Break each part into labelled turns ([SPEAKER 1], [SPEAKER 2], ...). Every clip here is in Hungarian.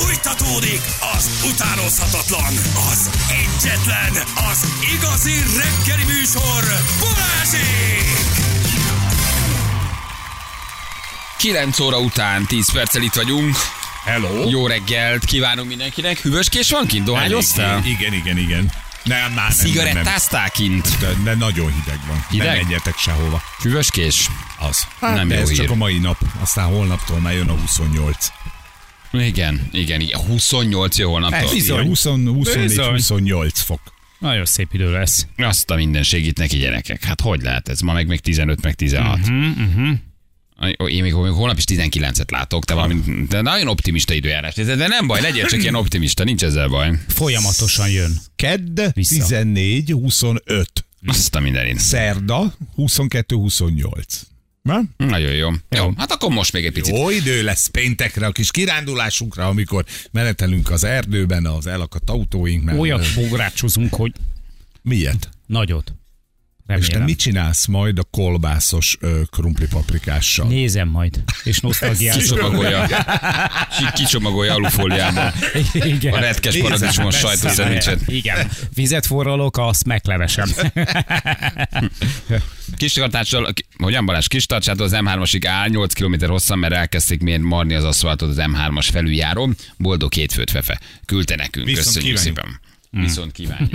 [SPEAKER 1] Fújtatódik az utánozhatatlan, az egyetlen, az igazi reggeli műsor, Balázsék!
[SPEAKER 2] 9 óra után 10 perccel itt vagyunk.
[SPEAKER 3] Hello.
[SPEAKER 2] Jó reggelt kívánunk mindenkinek. Hűvöskés van kint? Dohányoztál?
[SPEAKER 3] Igen, igen, igen. Nem, már nem, nem, nem.
[SPEAKER 2] Cigarettáztál kint?
[SPEAKER 3] De, de nagyon hideg van.
[SPEAKER 2] Hideg?
[SPEAKER 3] Nem menjetek sehova.
[SPEAKER 2] Hűvöskés?
[SPEAKER 3] Az.
[SPEAKER 2] Nem
[SPEAKER 3] Hát, de
[SPEAKER 2] jó
[SPEAKER 3] ez
[SPEAKER 2] hír.
[SPEAKER 3] csak a mai nap. Aztán holnaptól már jön a 28.
[SPEAKER 2] Igen, igen, igen. 28 jó holnaptól.
[SPEAKER 3] Ez bizony. 20, 24,
[SPEAKER 4] Bizony.
[SPEAKER 3] 28 fok.
[SPEAKER 4] Nagyon szép idő lesz.
[SPEAKER 2] Azt a minden segít neki gyerekek. Hát hogy lehet ez? Ma meg még 15, meg 16. Uh-huh, uh-huh. Én még, még holnap is 19-et látok, te valami, de nagyon optimista időjárás. De nem baj, legyél csak ilyen optimista, nincs ezzel baj.
[SPEAKER 4] Folyamatosan jön.
[SPEAKER 3] Kedd
[SPEAKER 4] Vissza.
[SPEAKER 3] 14, 25.
[SPEAKER 2] Azt a mindenit.
[SPEAKER 3] Szerda 22, 28. Nem?
[SPEAKER 2] Nagyon jó. Jó, hát akkor most még egy picit.
[SPEAKER 3] Jó idő lesz péntekre, a kis kirándulásunkra, amikor menetelünk az erdőben, az elakadt autóink mellett.
[SPEAKER 4] Olyat bográcsozunk, hogy
[SPEAKER 3] Miért?
[SPEAKER 4] nagyot.
[SPEAKER 3] És te
[SPEAKER 4] Remélem.
[SPEAKER 3] mit csinálsz majd a kolbászos ö, krumpli paprikással?
[SPEAKER 4] Nézem majd, és nosztalgiázom.
[SPEAKER 2] Kicsomagolja, ki- kicsomagolja alufóliába.
[SPEAKER 4] Igen.
[SPEAKER 2] A retkes paradicsomos sajtószendvicset.
[SPEAKER 4] Igen. Vizet forralok, azt meglevesem.
[SPEAKER 2] Kis tartással, ki- hogyan Balázs, kis tartsától az M3-asig áll 8 km hosszan, mert elkezdték miért marni az aszfaltot az M3-as felüljárón. Boldog hétfőt fefe. Küldte nekünk.
[SPEAKER 3] Viszont
[SPEAKER 2] Köszönjük
[SPEAKER 3] kívánjuk.
[SPEAKER 2] szépen. Viszont kívánjuk.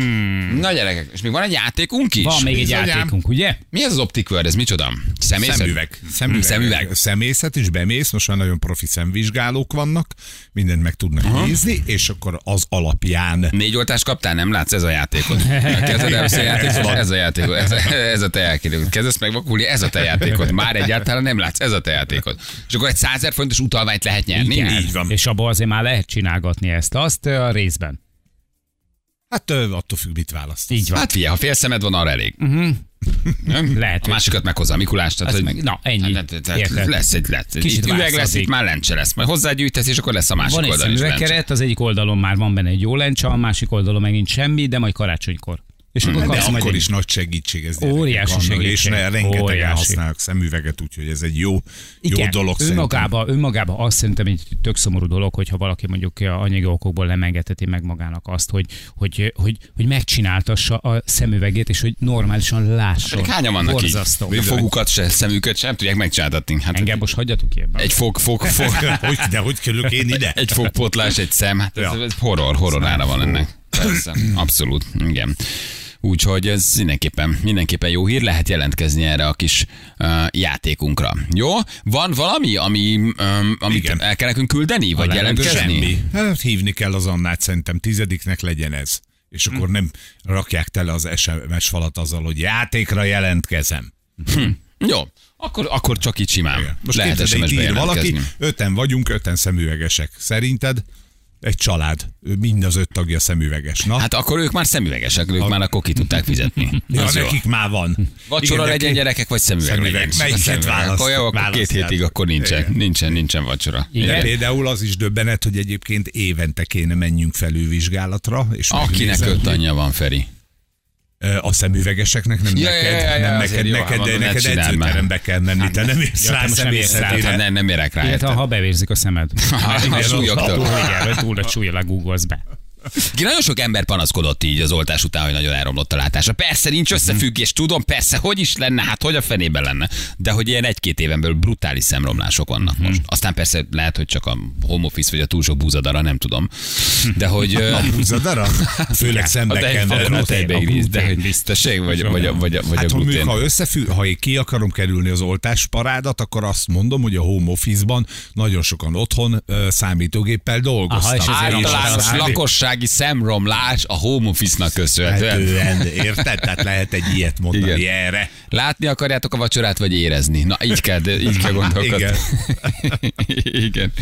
[SPEAKER 2] Na gyerekek, és még van egy játékunk is?
[SPEAKER 4] Van még egy
[SPEAKER 3] Bizonyám.
[SPEAKER 4] játékunk, ugye?
[SPEAKER 2] Mi ez az Optic World, ez micsoda? Személyzet?
[SPEAKER 3] Szemüveg. Szemüveg.
[SPEAKER 2] Szemüveg.
[SPEAKER 3] Szemészet is bemész, most már nagyon profi szemvizsgálók vannak, mindent meg tudnak Aha. nézni, és akkor az alapján
[SPEAKER 2] Négy oltást kaptál, nem látsz ez a játékot. Kezded el a játékot, ez a játékot, ez, ez a te játékot. Kezdesz megvakulni, ez a te játékot. Már egyáltalán nem látsz, ez a te játékot. És akkor egy 100 fontos utalványt lehet nyerni.
[SPEAKER 3] Így van.
[SPEAKER 4] És abban azért már lehet csinálgatni ezt, azt a részben.
[SPEAKER 3] Hát attól függ, mit választasz.
[SPEAKER 4] Így van.
[SPEAKER 2] Hát figyelj, ha fél szemed van, arra elég. Uh-huh. Nem?
[SPEAKER 4] Lehet,
[SPEAKER 2] A másikat meghozza a Mikulás. Tehát, hogy
[SPEAKER 4] meg- na, ennyi.
[SPEAKER 2] Hát, hát, hát, lesz egy, lesz.
[SPEAKER 4] Kicsit
[SPEAKER 2] Itt üveg lesz, itt már lencse lesz. Majd hozzágyűjtesz, és akkor lesz a másik
[SPEAKER 4] Van egy
[SPEAKER 2] oldalon is lencse.
[SPEAKER 4] szemüvegkeret, az egyik oldalon már van benne egy jó lencse, a másik oldalon megint semmi, de majd karácsonykor. És akkor
[SPEAKER 3] De akkor is nagy segítség ez.
[SPEAKER 4] Óriási
[SPEAKER 3] És
[SPEAKER 4] segítség.
[SPEAKER 3] ne, rengetegen
[SPEAKER 4] Óriási.
[SPEAKER 3] használnak szemüveget, úgyhogy ez egy jó, jó
[SPEAKER 4] Igen,
[SPEAKER 3] dolog szerintem.
[SPEAKER 4] önmagában, önmagában azt szerintem egy tök szomorú dolog, hogyha valaki mondjuk a anyagi okokból nem engedheti meg magának azt, hogy, hogy, hogy, hogy megcsináltassa a szemüvegét, és hogy normálisan lásson.
[SPEAKER 2] Pedig hányan vannak
[SPEAKER 4] Borzasztó.
[SPEAKER 2] így? Fogukat se, szemüket sem tudják megcsináltatni. Hát
[SPEAKER 4] Engem most hagyjatok ki ebben.
[SPEAKER 2] egy fog, fog, fog,
[SPEAKER 3] hogy, de hogy kerülök én ide?
[SPEAKER 2] egy fogpotlás, egy szem, hát ez,
[SPEAKER 3] Ja.
[SPEAKER 2] ez horror, horrorára van ennek. Persze, abszolút, igen. Úgyhogy ez mindenképpen, mindenképpen jó hír, lehet jelentkezni erre a kis uh, játékunkra. Jó? Van valami, ami, um, amit
[SPEAKER 3] Igen.
[SPEAKER 2] el kell nekünk küldeni, vagy jelentkezni?
[SPEAKER 3] Semmi. Hát hívni kell az Annát, szerintem tizediknek legyen ez. És
[SPEAKER 2] Hm.
[SPEAKER 3] akkor nem rakják tele az SMS falat azzal, hogy játékra jelentkezem.
[SPEAKER 2] Jó, akkor, akkor csak így simán.
[SPEAKER 3] Most
[SPEAKER 2] lehet
[SPEAKER 3] képzeld, ír valaki, öten vagyunk, öten szemüvegesek. Szerinted egy család, mind az öt tagja szemüveges. Na,
[SPEAKER 2] Hát akkor ők már szemüvegesek, ők már akkor ki tudták fizetni.
[SPEAKER 3] ja,
[SPEAKER 2] Az jó.
[SPEAKER 3] nekik már van.
[SPEAKER 2] Vacsora
[SPEAKER 3] Igen,
[SPEAKER 2] legyen
[SPEAKER 3] neki-
[SPEAKER 2] gyerekek, vagy szemüveg,
[SPEAKER 3] Szemüveg.
[SPEAKER 2] legyen.
[SPEAKER 3] Melyiket
[SPEAKER 2] Szemüveg.
[SPEAKER 3] választ-
[SPEAKER 2] Akkor jó, akkor két hétig akkor nincsen,
[SPEAKER 3] Igen.
[SPEAKER 2] nincsen, nincsen vacsora.
[SPEAKER 3] De
[SPEAKER 4] Igen.
[SPEAKER 3] például az is döbbenet, hogy egyébként évente kéne menjünk felülvizsgálatra. És
[SPEAKER 2] Akinek öt anyja van, Feri.
[SPEAKER 3] A szemüvegeseknek nem
[SPEAKER 2] Ja,
[SPEAKER 3] neked,
[SPEAKER 2] ja, ja,
[SPEAKER 3] nem neked,
[SPEAKER 2] jó,
[SPEAKER 3] neked,
[SPEAKER 2] hát
[SPEAKER 3] de
[SPEAKER 2] ne
[SPEAKER 3] neked edzőterembe kell menni, te nem érsz
[SPEAKER 4] Ja,
[SPEAKER 3] rá
[SPEAKER 4] most nem érsz rá,
[SPEAKER 3] szemészetére.
[SPEAKER 2] Hát nem, nem érek rá.
[SPEAKER 4] Illetve ha bevérzik a szemed.
[SPEAKER 2] A
[SPEAKER 4] Túl,
[SPEAKER 2] súlyoktól.
[SPEAKER 4] igen, túl a súlya, legúgolsz be.
[SPEAKER 2] Ki nagyon sok ember panaszkodott így az oltás után, hogy nagyon elromlott a látása. Persze nincs összefüggés, tudom, persze, hogy is lenne, hát hogy a fenében lenne. De hogy ilyen egy-két éven belül brutális szemromlások vannak most. Aztán persze lehet, hogy csak a home office vagy a túl sok búzadara, nem tudom. De hogy...
[SPEAKER 3] A búzadara? Főleg
[SPEAKER 2] a
[SPEAKER 3] szembe
[SPEAKER 2] tej-
[SPEAKER 3] kell
[SPEAKER 2] a
[SPEAKER 3] venni.
[SPEAKER 2] tejbegríz, de hogy biztoség, vagy, vagy, a- vagy, a- vagy a
[SPEAKER 3] Hát ha,
[SPEAKER 2] glutén.
[SPEAKER 3] ha összefügg, ha én ki akarom kerülni az oltásparádat, akkor azt mondom, hogy a home office-ban nagyon sokan otthon számítógéppel dolgoztak.
[SPEAKER 4] Aha, és ezért
[SPEAKER 2] Általános Lakossági szemromlás a home office-nak köszönhetően.
[SPEAKER 3] Érted? Tehát lehet egy ilyet mondani
[SPEAKER 2] Igen.
[SPEAKER 3] erre.
[SPEAKER 2] Látni akarjátok a vacsorát, vagy érezni? Na, így kell, így kell gondolkodni.
[SPEAKER 3] Igen.
[SPEAKER 2] Igen.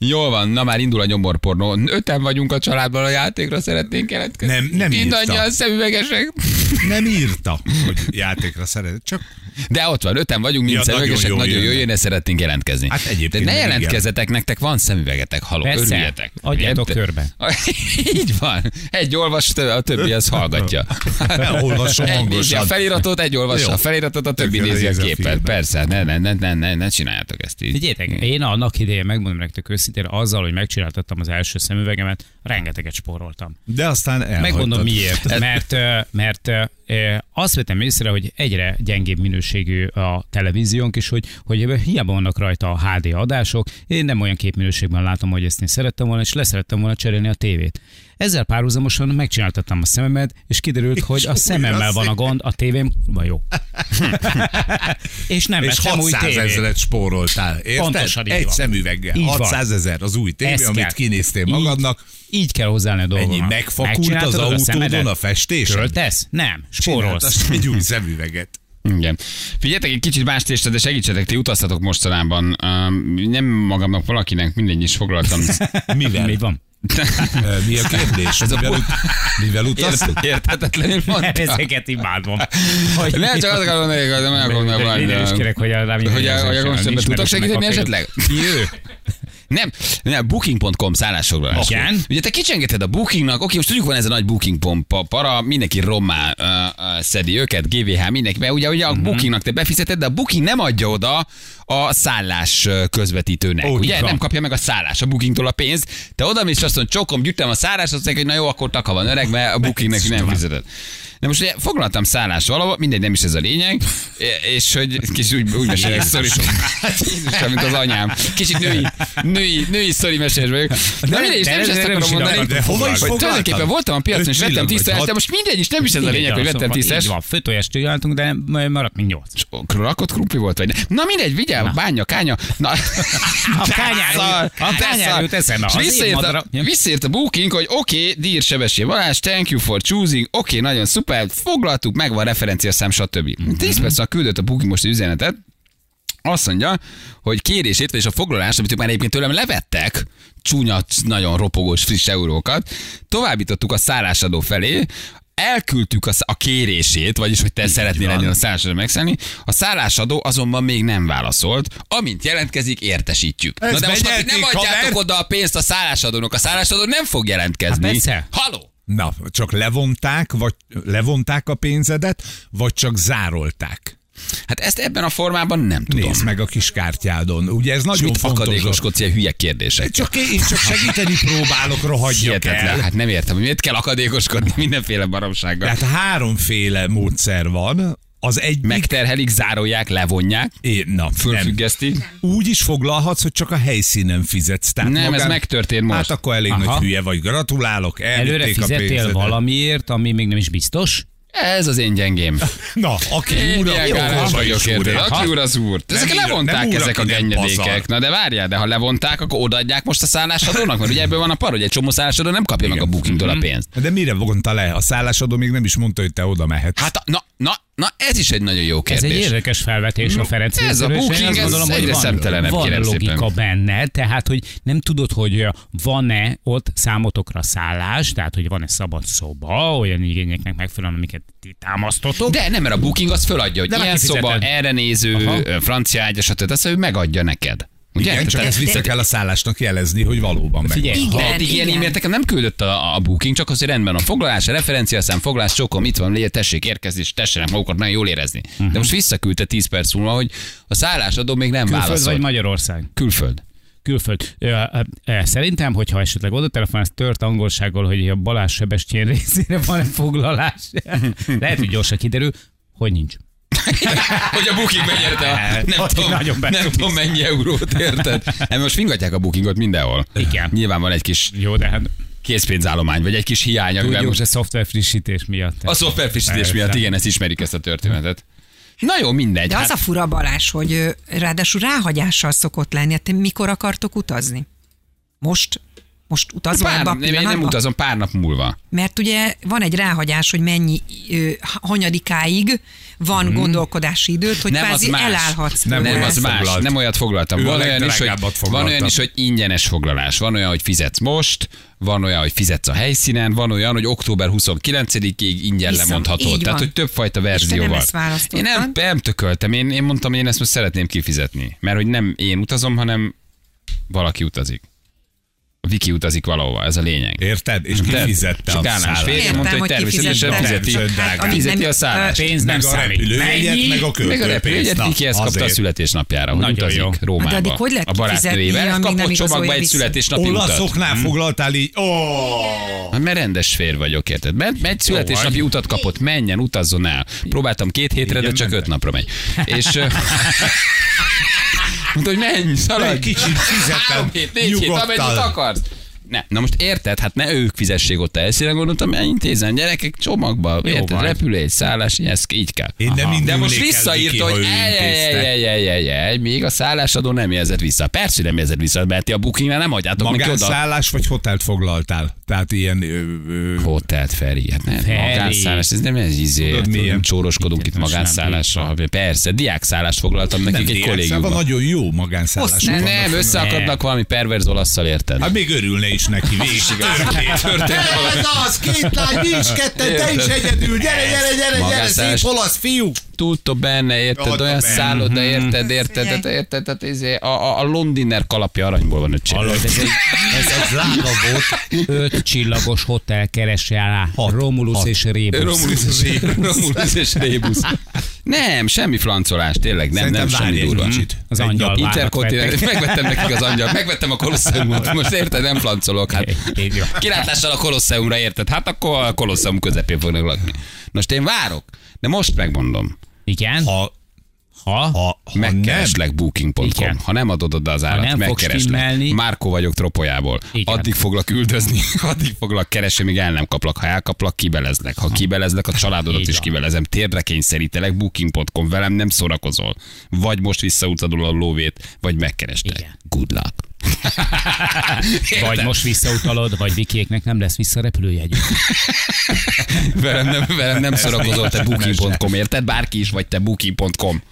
[SPEAKER 2] Jól van, na már indul a nyomorpornó. Öten vagyunk a családban a játékra, szeretnénk jelentkezni.
[SPEAKER 3] Nem, nem írta.
[SPEAKER 2] Mindannyian szemüvegesek.
[SPEAKER 3] nem írta, hogy játékra szeret. Csak
[SPEAKER 2] De ott van, öten vagyunk, mint
[SPEAKER 3] Ja,
[SPEAKER 2] szemüvegesek,
[SPEAKER 3] nagyon jó
[SPEAKER 2] nagyon jó,
[SPEAKER 3] jönne,
[SPEAKER 2] szeretnénk jelentkezni.
[SPEAKER 3] Hát egyébként
[SPEAKER 2] De ne
[SPEAKER 3] meg igen.
[SPEAKER 2] jelentkezzetek, nektek van szemüvegetek, haló,
[SPEAKER 4] Persze,
[SPEAKER 2] örüljetek.
[SPEAKER 4] adjátok körbe.
[SPEAKER 2] Így van. Egy olvas, a többi az hallgatja.
[SPEAKER 3] Olvasom hangosan.
[SPEAKER 2] a feliratot, egy olvassa a feliratot, a többi nézi a képet. Persze, ne, ne, ne, ne, ne, ne csináljátok ezt így.
[SPEAKER 4] Figyeljetek, én annak idején megmondom nektek őszintén, azzal, hogy megcsináltattam az első szemüvegemet, rengeteget spóroltam.
[SPEAKER 3] De aztán elhagytad.
[SPEAKER 4] Megmondom miért. Mert, mert azt vettem észre, hogy egyre gyengébb minőségű a televíziónk, és hogy, hogy hiába vannak rajta a HD adások, én nem olyan képminőségben látom, hogy ezt én szerettem volna, és leszerettem volna cserélni a tévét. Ezzel párhuzamosan megcsináltattam a szememet, és kiderült, hogy a szememmel van a gond, a tévém van jó. és nem
[SPEAKER 3] És
[SPEAKER 4] vettem új
[SPEAKER 3] 600
[SPEAKER 4] tévét.
[SPEAKER 3] ezeret spóroltál, érted?
[SPEAKER 4] Pontosan így
[SPEAKER 3] Egy
[SPEAKER 4] van.
[SPEAKER 3] szemüveggel.
[SPEAKER 4] Így van.
[SPEAKER 3] 600 ezer az új tévé,
[SPEAKER 4] Ezt
[SPEAKER 3] amit
[SPEAKER 4] kell.
[SPEAKER 3] kinéztél
[SPEAKER 4] Így-
[SPEAKER 3] magadnak.
[SPEAKER 4] Így kell hozzáállni a dolgoknak.
[SPEAKER 3] Ennyi megfakult az
[SPEAKER 4] a
[SPEAKER 3] autódon
[SPEAKER 4] szemedet?
[SPEAKER 3] a festés?
[SPEAKER 4] Költesz? Nem, spórolsz.
[SPEAKER 3] Egy új szemüveget.
[SPEAKER 2] Igen. Figyeljetek, egy kicsit más tészta, de segítsetek, ti utaztatok mostanában. Um, nem magamnak, valakinek, mindegy is foglaltam.
[SPEAKER 3] Mivel?
[SPEAKER 4] Mi van?
[SPEAKER 3] Mi a kérdés?
[SPEAKER 2] Ez a
[SPEAKER 3] mivel, ut- mivel utaztok?
[SPEAKER 2] Ért, érthetetlenül mondta.
[SPEAKER 4] Ezeket imádom. Hogy
[SPEAKER 2] Nem, csak azt akarom mondani, hogy nem akarom mondani.
[SPEAKER 4] Én is kérek, hogy a
[SPEAKER 2] Hogy a, hogy a Gomszöbben tudok segíteni esetleg?
[SPEAKER 4] Jö.
[SPEAKER 2] Nem, nem, booking.com szállásfoglalás.
[SPEAKER 4] Igen?
[SPEAKER 2] Ugye te kicsengeted a bookingnak, oké, most tudjuk van ez a nagy booking para, mindenki rommá uh, uh, szedi őket, GVH, mindenki, mert ugye, ugye a
[SPEAKER 4] Mhm.
[SPEAKER 2] bookingnak te befizeted, de a booking nem adja oda a szállás közvetítőnek.
[SPEAKER 3] Ó,
[SPEAKER 2] ugye nem kapja meg a szállás a bookingtól a pénzt. Te oda mész, azt mondod, csokom, gyűjtem a szállást, azt mondják, hogy na jó, akkor taka van öreg, mert a bookingnek nem fizetett. De most ugye foglaltam szállást valahol, mindegy, nem is ez a lényeg, és hogy kicsit úgy, úgy mesélek szorít. Hát Jézusom, mint az anyám. Kicsit női, női, női szori mesélés vagyok. De mindegy, és nem is ezt akarom mondani.
[SPEAKER 3] De hova is
[SPEAKER 2] tulajdonképpen voltam a piacon, és vettem tisztelt, de most mindegy is, nem is ez a lényeg, hogy vettem tisztelt.
[SPEAKER 4] Van, főtojást csináltunk, de maradt még nyolc.
[SPEAKER 2] Rakott krumpli volt, vagy? Na mindegy, vigyál, bánya, kánya. Na,
[SPEAKER 4] A kányár
[SPEAKER 2] Szar,
[SPEAKER 4] jut- a kányár jut eszembe,
[SPEAKER 2] És visszaírt, a, booking, hogy oké, Dír Sebessé Balázs, thank you for choosing, oké, nagyon szuper, foglaltuk, megvan referenciaszám, stb.
[SPEAKER 4] Mhm.
[SPEAKER 2] 10 perc küldött a booking most üzenetet, azt mondja, hogy kérését, és a foglalást, amit ők már egyébként tőlem levettek, csúnya, nagyon ropogós, friss eurókat, továbbítottuk a szállásadó felé, elküldtük a, a kérését, vagyis hogy te szeretnél lenni a szállásadó megszállni, a szállásadó azonban még nem válaszolt, amint jelentkezik, értesítjük.
[SPEAKER 3] Ez
[SPEAKER 2] Na de most ha nem adjátok
[SPEAKER 3] haver.
[SPEAKER 2] oda a pénzt a szállásadónak, a szállásadó nem fog jelentkezni.
[SPEAKER 4] Hát persze.
[SPEAKER 3] Na, csak levonták, vagy levonták a pénzedet, vagy csak zárolták.
[SPEAKER 2] Hát ezt ebben a formában nem tudom.
[SPEAKER 3] Nézd meg a kis kártyádon. Ugye ez nagyon
[SPEAKER 2] mit
[SPEAKER 3] fontos.
[SPEAKER 2] akadékoskodsz ilyen hülye kérdések?
[SPEAKER 3] Csak én csak segíteni próbálok, rohadjak
[SPEAKER 2] Hihetetlen.
[SPEAKER 3] el.
[SPEAKER 2] Hát nem értem, hogy miért kell akadékoskodni mindenféle baromsággal.
[SPEAKER 3] Tehát háromféle módszer van. Az egyik...
[SPEAKER 2] Megterhelik, zárolják, levonják,
[SPEAKER 3] É, na, nem.
[SPEAKER 2] fölfüggesztik.
[SPEAKER 3] Úgy is foglalhatsz, hogy csak a helyszínen fizetsz. Tehát
[SPEAKER 2] Nem, ez megtörtént most.
[SPEAKER 3] Hát akkor elég
[SPEAKER 4] Aha.
[SPEAKER 3] nagy hülye vagy. Gratulálok,
[SPEAKER 4] Előre
[SPEAKER 3] a
[SPEAKER 4] fizettél
[SPEAKER 3] pénzedet.
[SPEAKER 4] valamiért, ami még nem is biztos?
[SPEAKER 2] Ez az én gyengém.
[SPEAKER 3] Na, aki úr, maga
[SPEAKER 2] vagyok, érted? Aki úr az úr.
[SPEAKER 3] Nem
[SPEAKER 2] Ezek levonták ezek a gennyedékek. Na de várjál, de ha levonták, akkor odaadják most a szállásadónak? Mert ugye ebből van a par, hogy egy csomó szállásadó nem kapja meg a bookingtól a pénzt.
[SPEAKER 3] De mire vonta le? A szállásadó még nem is mondta, hogy te oda mehetsz.
[SPEAKER 2] Hát, na, na, na, ez is egy nagyon jó
[SPEAKER 4] Ez egy
[SPEAKER 2] kérdés.
[SPEAKER 4] érdekes felvetés a Ferenc
[SPEAKER 2] ez a booking, ez
[SPEAKER 4] gondolom, hogy
[SPEAKER 2] egyre
[SPEAKER 4] van,
[SPEAKER 2] szemtelenebb,
[SPEAKER 4] van logika
[SPEAKER 2] szépen.
[SPEAKER 4] benne, tehát hogy nem tudod, hogy van-e ott számotokra szállás, tehát hogy van-e szabad szoba, olyan igényeknek megfelelően, amiket ti támasztotok.
[SPEAKER 2] De nem, mert a booking az föladja, hogy
[SPEAKER 4] De
[SPEAKER 2] ilyen szoba, erre néző,
[SPEAKER 4] Aha.
[SPEAKER 2] francia ágy, stb. Azt, hogy megadja neked. Ugye?
[SPEAKER 3] Igen, csak ezt vissza kell a szállásnak jelezni, hogy valóban meg.
[SPEAKER 4] Figyelj,
[SPEAKER 5] Igen,
[SPEAKER 2] Ha eddig ilyen
[SPEAKER 5] igen.
[SPEAKER 2] e-mailt nem küldött a, a booking, csak az, hogy rendben a foglalás, a referenciaszám, foglalás, csokom, itt van, légy, tessék érkezni, és tessenek magukat nagyon jól érezni. Uh-huh. De most visszaküldte 10 perc múlva, hogy a szállásadó még nem
[SPEAKER 4] Külföld
[SPEAKER 2] válaszolt.
[SPEAKER 4] vagy Magyarország?
[SPEAKER 2] Külföld.
[SPEAKER 4] Külföld. Szerintem, hogyha esetleg oda telefonálsz tört angolsággal, hogy a Balázs Sebestyén részére van foglalás, lehet, hogy gyorsan kiderül, hogy nincs.
[SPEAKER 2] hogy a booking benyerte a nem, tudom,
[SPEAKER 4] nagyon
[SPEAKER 2] nem tudom mennyi eurót, érted? Hát most fingatják a bookingot mindenhol.
[SPEAKER 4] Igen.
[SPEAKER 2] Nyilván van egy kis
[SPEAKER 4] Jó, de hát
[SPEAKER 2] készpénzállomány, vagy egy kis hiány,
[SPEAKER 4] tudjuk,
[SPEAKER 2] most
[SPEAKER 4] a szoftver frissítés miatt.
[SPEAKER 2] a szoftver frissítés miatt, igen, ezt ismerik ezt a történetet. Na jó, mindegy.
[SPEAKER 5] De az
[SPEAKER 2] hát,
[SPEAKER 5] a fura Balázs, hogy ráadásul ráhagyással szokott lenni. Hát mikor akartok utazni? Most? Most utazol a
[SPEAKER 2] Pár, nem, én nem utazom pár nap múlva.
[SPEAKER 5] Mert ugye van egy ráhagyás, hogy mennyi ö, hanyadikáig van gondolkodási időt, hogy.
[SPEAKER 2] Nem, az
[SPEAKER 5] kvázi
[SPEAKER 2] más.
[SPEAKER 5] elállhatsz
[SPEAKER 3] Nem.
[SPEAKER 2] Nem, az más.
[SPEAKER 3] foglalt.
[SPEAKER 2] Nem olyat foglaltam.
[SPEAKER 3] Ő
[SPEAKER 2] Van olyan, is, hogy, van olyan is, hogy ingyenes foglalás. Van olyan, hogy fizetsz most, van olyan, hogy fizetsz a helyszínen, van olyan, hogy október 29-ig ingyen
[SPEAKER 5] Vissza.
[SPEAKER 2] lemondható.
[SPEAKER 5] Így
[SPEAKER 2] Tehát,
[SPEAKER 5] van.
[SPEAKER 2] hogy többfajta verzió van. Én nem, nem tököltem. Én, én mondtam, hogy én ezt most szeretném kifizetni. Mert hogy nem én utazom, hanem valaki utazik. Viki utazik valahova, ez a lényeg.
[SPEAKER 3] Érted? És
[SPEAKER 2] Érted?
[SPEAKER 3] kifizette
[SPEAKER 2] És
[SPEAKER 3] a
[SPEAKER 2] Gálás
[SPEAKER 3] szállást.
[SPEAKER 2] férje mondta, hogy természetesen fizeti,
[SPEAKER 3] Hát,
[SPEAKER 2] fizeti a szállást.
[SPEAKER 4] Pénz nem számít. Mennyi?
[SPEAKER 3] meg a
[SPEAKER 2] Meg a
[SPEAKER 3] költőpénzt.
[SPEAKER 2] repülőjegyet Viki ezt kapta a születésnapjára, hogy utazik. Rómába.
[SPEAKER 5] Hát hogy lehet
[SPEAKER 2] a barátnőjével. kapott csomagba egy születésnapi utat.
[SPEAKER 3] Olaszoknál foglaltál így,
[SPEAKER 2] Hát mert rendes fér vagyok, érted? Mert egy születésnapi utat kapott, menjen, utazzon el. Próbáltam két hétre, de csak öt napra megy. És mondta, hogy menj, szaladj.
[SPEAKER 3] Egy kicsit fizetem,
[SPEAKER 2] Három hét, négy hét, amennyit akarsz. Ne. Na most érted, hát ne ők fizessék ott elszíre, gondoltam, elintézem gyerekek csomagba, Jó érted,
[SPEAKER 4] van.
[SPEAKER 2] repülés, szállás, ez így kell.
[SPEAKER 3] Én nem
[SPEAKER 2] De most visszaírta, hogy egy, még a szállásadó nem jelzett vissza. Persze, nem jelzett vissza, mert ti a bookingnál nem hagyjátok neki oda.
[SPEAKER 3] szállás vagy hotelt foglaltál? Tehát ilyen... Ö, ö...
[SPEAKER 2] Hotelt, Feri, hát nem.
[SPEAKER 4] Feri.
[SPEAKER 2] Magánszállás, ez nem ez izé.
[SPEAKER 3] Tudod, hát,
[SPEAKER 2] nem csóroskodunk itt magánszállásra. Persze, diákszállást foglaltam nekik egy kollégiumban.
[SPEAKER 3] nagyon jó magánszállás.
[SPEAKER 2] Nem, összeakadnak valami perverz olaszszal, érted?
[SPEAKER 3] Hát még örülne neki, végig.
[SPEAKER 2] Történt
[SPEAKER 3] Ez az, két lány, mi is ketten, te is egyedül, gyere, gyere, gyere, gyere, szép olasz fiú.
[SPEAKER 2] Tudta benne, érted? Olyan
[SPEAKER 3] benne.
[SPEAKER 2] szálloda, érted, érted, érted, érted, tehát izé, a, a, Londiner kalapja aranyból van öcsém.
[SPEAKER 4] Ez ez drága volt. Öt csillagos hotel keresi rá.
[SPEAKER 3] Hat.
[SPEAKER 4] Romulus és Rébusz.
[SPEAKER 2] Romulus és, Romulus és Rébusz. Nem, semmi flancolás, tényleg, nem, nem semmi durva.
[SPEAKER 4] Az angyal
[SPEAKER 2] Interkontinent, megvettem nekik az angyal, megvettem a kolosszeumot, most érted, nem flancolok, hát kilátással a kolosseumra érted, hát akkor a kolosseum közepén fognak lakni. Most én várok, de most megmondom,
[SPEAKER 4] Igen?
[SPEAKER 3] Ha,
[SPEAKER 4] Ha?
[SPEAKER 3] ha, ha nem,
[SPEAKER 2] megkereslek booking.com,
[SPEAKER 4] Igen.
[SPEAKER 2] ha nem adod oda az
[SPEAKER 4] Ha
[SPEAKER 2] állat,
[SPEAKER 4] nem
[SPEAKER 2] megkereslek. Márko vagyok tropolyából.
[SPEAKER 4] Igen.
[SPEAKER 2] Addig foglak üldözni, addig foglak keresni, míg el nem kaplak. Ha elkaplak, kibelezlek. Ha kibelezlek, a családodat
[SPEAKER 4] Így
[SPEAKER 2] is kibelezem. Térdre kényszerítelek, booking.com, velem nem szórakozol. Vagy most visszautadul a lóvét, vagy megkerestek.
[SPEAKER 4] Igen.
[SPEAKER 2] Good luck.
[SPEAKER 4] Vagy most visszautalod, vagy Vikiéknek nem lesz visszarepülőjegyük.
[SPEAKER 2] velem nem, velem nem szórakozol, te booking.com, érted? Bárki is vagy te booking.com.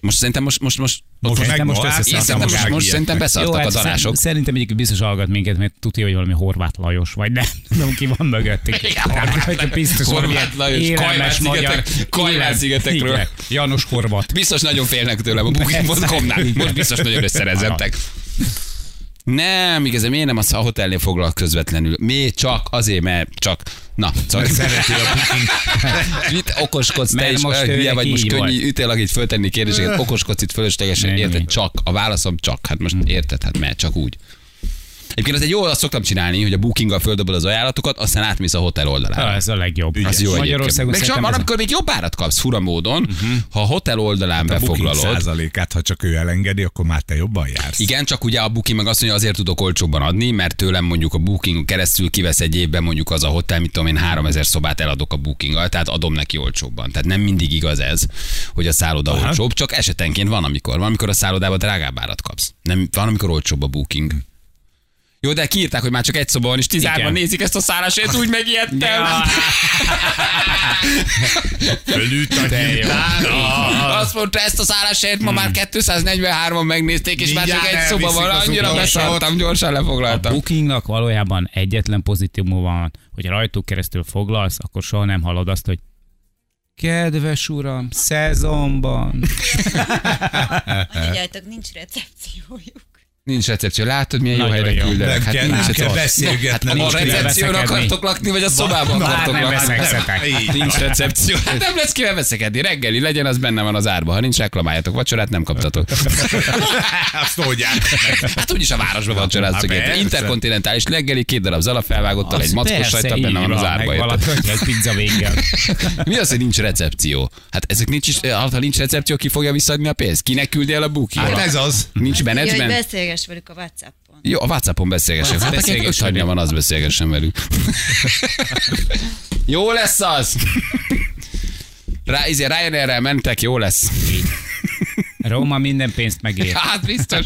[SPEAKER 2] Most szerintem most, most, most,
[SPEAKER 3] Most
[SPEAKER 2] most,
[SPEAKER 3] meg
[SPEAKER 4] most
[SPEAKER 3] most
[SPEAKER 2] szerintem most,
[SPEAKER 3] magát
[SPEAKER 2] most szerintem beszartak a
[SPEAKER 4] hát
[SPEAKER 2] darások.
[SPEAKER 4] szer- Szerintem egyébként biztos hallgat minket, mert tudja, hogy valami Horváth Lajos, vagy nem. Nem, ki van mögöttük. Hát, biztos
[SPEAKER 2] Horváth Lajos. Kajmán-szigetekről.
[SPEAKER 4] Janos Horvat.
[SPEAKER 2] Biztos nagyon félnek tőlem a booking.com-nál. Most biztos nagyon összerezettek. Nem, igazán miért nem az a hotelnél foglal közvetlenül? Mi csak azért, mert csak... Na, szóval...
[SPEAKER 3] Szereti a booking.
[SPEAKER 2] Mit okoskodsz te
[SPEAKER 4] Mert
[SPEAKER 2] is,
[SPEAKER 4] most
[SPEAKER 2] hülye vagy, most
[SPEAKER 4] így
[SPEAKER 2] könnyű,
[SPEAKER 4] volt.
[SPEAKER 2] ütél, akit föltenni kérdéseket, okoskodsz itt fölöslegesen, érted? Csak. A válaszom csak. Hát most érted, hát mert csak úgy. Egyébként az egy jó, azt szoktam csinálni, hogy a bookinggal földobod az ajánlatokat, aztán átmész a hotel oldalára.
[SPEAKER 4] Ah, ez a legjobb.
[SPEAKER 2] Az jó
[SPEAKER 4] Magyarországon
[SPEAKER 2] Meg csak van,
[SPEAKER 4] ez a-
[SPEAKER 2] amikor még jobb árat kapsz fura módon, ha a hotel oldalán
[SPEAKER 3] A booking
[SPEAKER 2] befoglalod.
[SPEAKER 3] százalékát, ha csak ő elengedi, akkor már te jobban jársz.
[SPEAKER 2] Igen, csak ugye a Booking meg azt mondja, azért tudok olcsóbban adni, mert tőlem mondjuk a Booking keresztül kivesz egy évben mondjuk az a hotel, mit tudom én, 3000 szobát eladok a Bookinggal, tehát adom neki olcsóbban. Tehát nem mindig igaz ez, hogy a szálloda
[SPEAKER 3] Aha.
[SPEAKER 2] olcsóbb, csak esetenként van, amikor. Van, amikor a szállodában drágább árat kapsz. Nem, van, amikor olcsóbb a Booking. Jó, de kiírták, hogy már csak egy szoba van, és tizárban
[SPEAKER 4] Igen.
[SPEAKER 2] nézik ezt a szállásért, úgy megijedtem.
[SPEAKER 3] Fölült a.
[SPEAKER 2] Azt mondta, ezt a szállásért ma már 243-an megnézték, és már csak egy szoba van, annyira beszartam, gyorsan
[SPEAKER 4] A
[SPEAKER 2] lefoglaltam.
[SPEAKER 4] bookingnak valójában egyetlen pozitívum van, hogy rajtuk keresztül foglalsz, akkor soha nem hallod azt, hogy Kedves uram, szezonban.
[SPEAKER 6] Mondjátok, nincs recepciójuk.
[SPEAKER 2] Nincs recepció. Látod, milyen jó
[SPEAKER 4] Nagyon
[SPEAKER 2] helyre
[SPEAKER 4] jó.
[SPEAKER 2] küldenek.
[SPEAKER 3] Nem
[SPEAKER 2] Hát
[SPEAKER 3] kell,
[SPEAKER 2] nincs
[SPEAKER 3] nem kell
[SPEAKER 2] recepció.
[SPEAKER 3] beszélgetni.
[SPEAKER 2] Hát a recepción akartok lakni, vagy a szobában
[SPEAKER 4] Már
[SPEAKER 2] akartok
[SPEAKER 4] nem
[SPEAKER 2] lakni?
[SPEAKER 3] Így
[SPEAKER 2] Nincs recepció. Hát nem lesz kivel veszekedni. Reggeli legyen, az benne van az árba. Ha nincs, reklamáljátok. Vacsorát nem kaptatok.
[SPEAKER 3] Azt meg.
[SPEAKER 2] Hát úgyis a városban vacsoráztok.
[SPEAKER 3] Hát.
[SPEAKER 2] Interkontinentális reggeli, két darab zala felvágottal, egy mackos sajta benne van az árba.
[SPEAKER 4] pizza véggel.
[SPEAKER 2] Mi az, hogy nincs recepció? Hát ezek nincs is, ha nincs recepció, ki fogja visszaadni a pénzt? Kinek küldi el a booking?
[SPEAKER 3] Hát ez az.
[SPEAKER 2] Nincs
[SPEAKER 6] hogy
[SPEAKER 2] menedzsment?
[SPEAKER 6] Beszélgess velük a Whatsappon.
[SPEAKER 2] Jó, a Whatsappon beszélgessünk. Hát akinek
[SPEAKER 4] Beszélgessünk.
[SPEAKER 2] öt hajnja van, az beszélgessen velük. jó lesz az! Rá, izé, Ryanair-rel mentek, jó lesz.
[SPEAKER 4] Róma minden pénzt megér.
[SPEAKER 2] Hát biztos.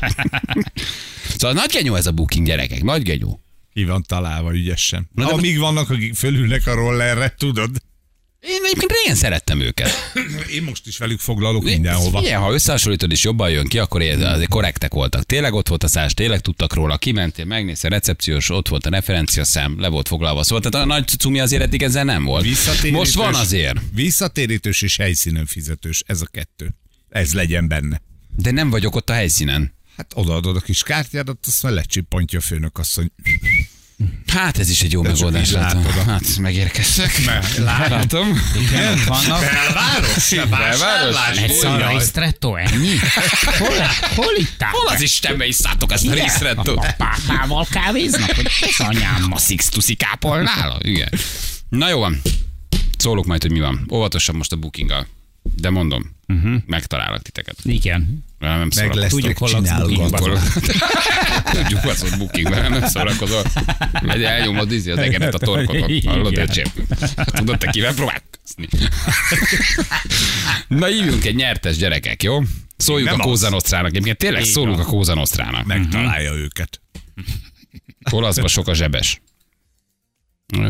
[SPEAKER 2] Szóval nagy genyó ez a booking, gyerekek, nagy genyó.
[SPEAKER 3] Ki van találva ügyesen.
[SPEAKER 2] Na de
[SPEAKER 3] Amíg vannak, akik fölülnek a rollerre, tudod?
[SPEAKER 2] Én egyébként régen szerettem őket.
[SPEAKER 3] Én most is velük foglalok mindenhova.
[SPEAKER 2] Figyelj, ha összehasonlítod és jobban jön ki, akkor azért korrektek voltak. Tényleg ott volt a szás, tényleg tudtak róla, kimentél, megnéztél, recepciós, ott volt a referenciaszám, le volt foglalva. Szóval tehát a nagy cumi azért eddig ezzel nem volt. Most van azért.
[SPEAKER 3] Visszatérítős és helyszínen fizetős, ez a kettő. Ez legyen benne.
[SPEAKER 2] De nem vagyok ott a helyszínen.
[SPEAKER 3] Hát odaadod a kis kártyádat, azt már lecsippantja a főnök asszony.
[SPEAKER 2] Hát ez is egy jó
[SPEAKER 3] De
[SPEAKER 2] megoldás. Hát megérkeztek. Látom.
[SPEAKER 4] Igen, ott vannak.
[SPEAKER 3] Belváros?
[SPEAKER 2] Belváros?
[SPEAKER 4] Egy szarra ristretto, ennyi? Hol, hol itt áll?
[SPEAKER 2] Hol az Istenbe iszátok ezt a részrettot?
[SPEAKER 4] A pápával kávéznak, hogy ez anyám.
[SPEAKER 2] A Sixtusi kápolnál? Igen. Na jó van. Szólok majd, hogy mi van. Óvatosan most a bookinggal. De mondom, uh-huh. megtalálok titeket.
[SPEAKER 4] Igen.
[SPEAKER 2] Nem, nem
[SPEAKER 3] Meg lesz
[SPEAKER 4] Tudjuk, hol bookingban.
[SPEAKER 2] Tudjuk, az ott bookingben, nem szórakozol. Megy elnyomod izé az egenet a torkodon. Hallod, öcsém? Tudod, te kivel próbálkozni? Na hívjunk egy nyertes gyerekek, jó? Szóljuk
[SPEAKER 3] Nem
[SPEAKER 2] a. Kózanosztrának. Egyébként tényleg szólunk a Kózanosztrának.
[SPEAKER 3] Megtalálja őket.
[SPEAKER 2] Olaszban sok a zsebes.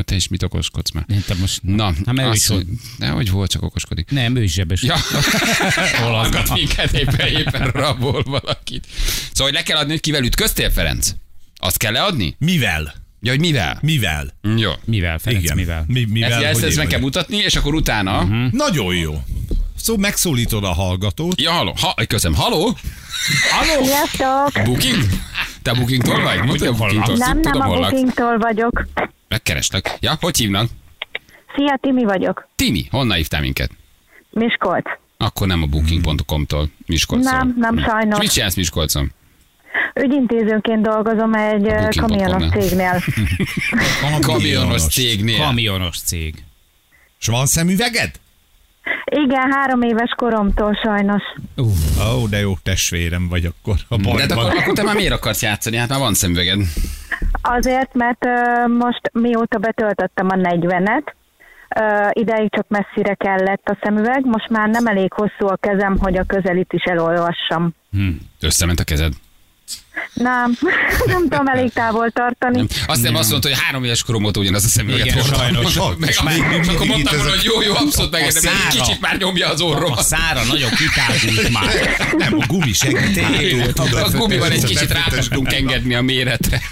[SPEAKER 2] Te is mit okoskodsz már?
[SPEAKER 4] Én te most...
[SPEAKER 2] Na,
[SPEAKER 4] Hát, mert ő
[SPEAKER 2] azt
[SPEAKER 4] is
[SPEAKER 2] mondja- Nehogy volt, csak okoskodik.
[SPEAKER 4] Nem, ő is zsebes.
[SPEAKER 2] Ja, hallgat minket, éppen, éppen rabol valakit. Szóval, hogy le kell adni, hogy kivel ütköztél, Ferenc? Azt kell leadni?
[SPEAKER 3] Mivel?
[SPEAKER 2] Ja, hogy mivel?
[SPEAKER 3] Mivel?
[SPEAKER 2] Jó.
[SPEAKER 4] Mivel, Ferenc,
[SPEAKER 3] Igen.
[SPEAKER 4] mivel?
[SPEAKER 3] Mi, mivel?
[SPEAKER 2] Ezt, ezt,
[SPEAKER 3] hogy
[SPEAKER 2] ezt meg kell mutatni, és akkor utána... Uh-huh.
[SPEAKER 3] Nagyon jó. Szóval megszólítod a hallgatót.
[SPEAKER 2] Ja, haló. Ha, köszönöm. Haló? Haló?
[SPEAKER 7] Sziasztok!
[SPEAKER 2] Booking? Te bookingtól vagy? Mondj a bookingtól.
[SPEAKER 7] Nem, nem
[SPEAKER 2] Tudom,
[SPEAKER 7] a bookingtól vagyok.
[SPEAKER 2] Megkereslek. Ja, hogy hívnak?
[SPEAKER 7] Szia, Timi vagyok.
[SPEAKER 2] Timi, honnan hívtál minket?
[SPEAKER 7] Miskolc.
[SPEAKER 2] Akkor nem a booking.com-tól, Miskolcról.
[SPEAKER 7] Nem, nem
[SPEAKER 2] Hm.
[SPEAKER 7] sajnos.
[SPEAKER 2] És mit csinálsz Miskolcon?
[SPEAKER 7] Ügyintézőként dolgozom egy
[SPEAKER 2] Booking.com-nál.
[SPEAKER 7] kamionos cégnél.
[SPEAKER 2] Kamionos cégnél.
[SPEAKER 4] Kamionos cég.
[SPEAKER 3] És van szemüveged?
[SPEAKER 7] Igen, három éves koromtól sajnos.
[SPEAKER 3] Ó, oh, de jó testvérem vagy akkor a
[SPEAKER 2] De hát akkor, akkor te már miért akarsz játszani? Hát már van szemüveged.
[SPEAKER 7] Azért, mert ö, most mióta betöltöttem a 40-et, ö, ideig csak messzire kellett a szemüveg, most már nem elég hosszú a kezem, hogy a közelit is elolvassam.
[SPEAKER 2] Összement a kezed.
[SPEAKER 7] Nem, nem tudom elég távol tartani.
[SPEAKER 2] Azt nem azt mondta, hogy három éves korom óta ugyanaz a szemüveget
[SPEAKER 4] Igen,
[SPEAKER 2] hordtam.
[SPEAKER 4] sajnos.
[SPEAKER 2] Meg,
[SPEAKER 3] És
[SPEAKER 2] meg, akkor mondtam volna,
[SPEAKER 3] a-
[SPEAKER 2] hogy jó, jó, abszolút meg,
[SPEAKER 4] a
[SPEAKER 2] de egy kicsit már nyomja az
[SPEAKER 4] A
[SPEAKER 2] orromat.
[SPEAKER 4] szára nagyon kitágult már.
[SPEAKER 3] Nem, a gumi segíti.
[SPEAKER 2] A gumival egy kicsit rá tudtunk engedni a méretre.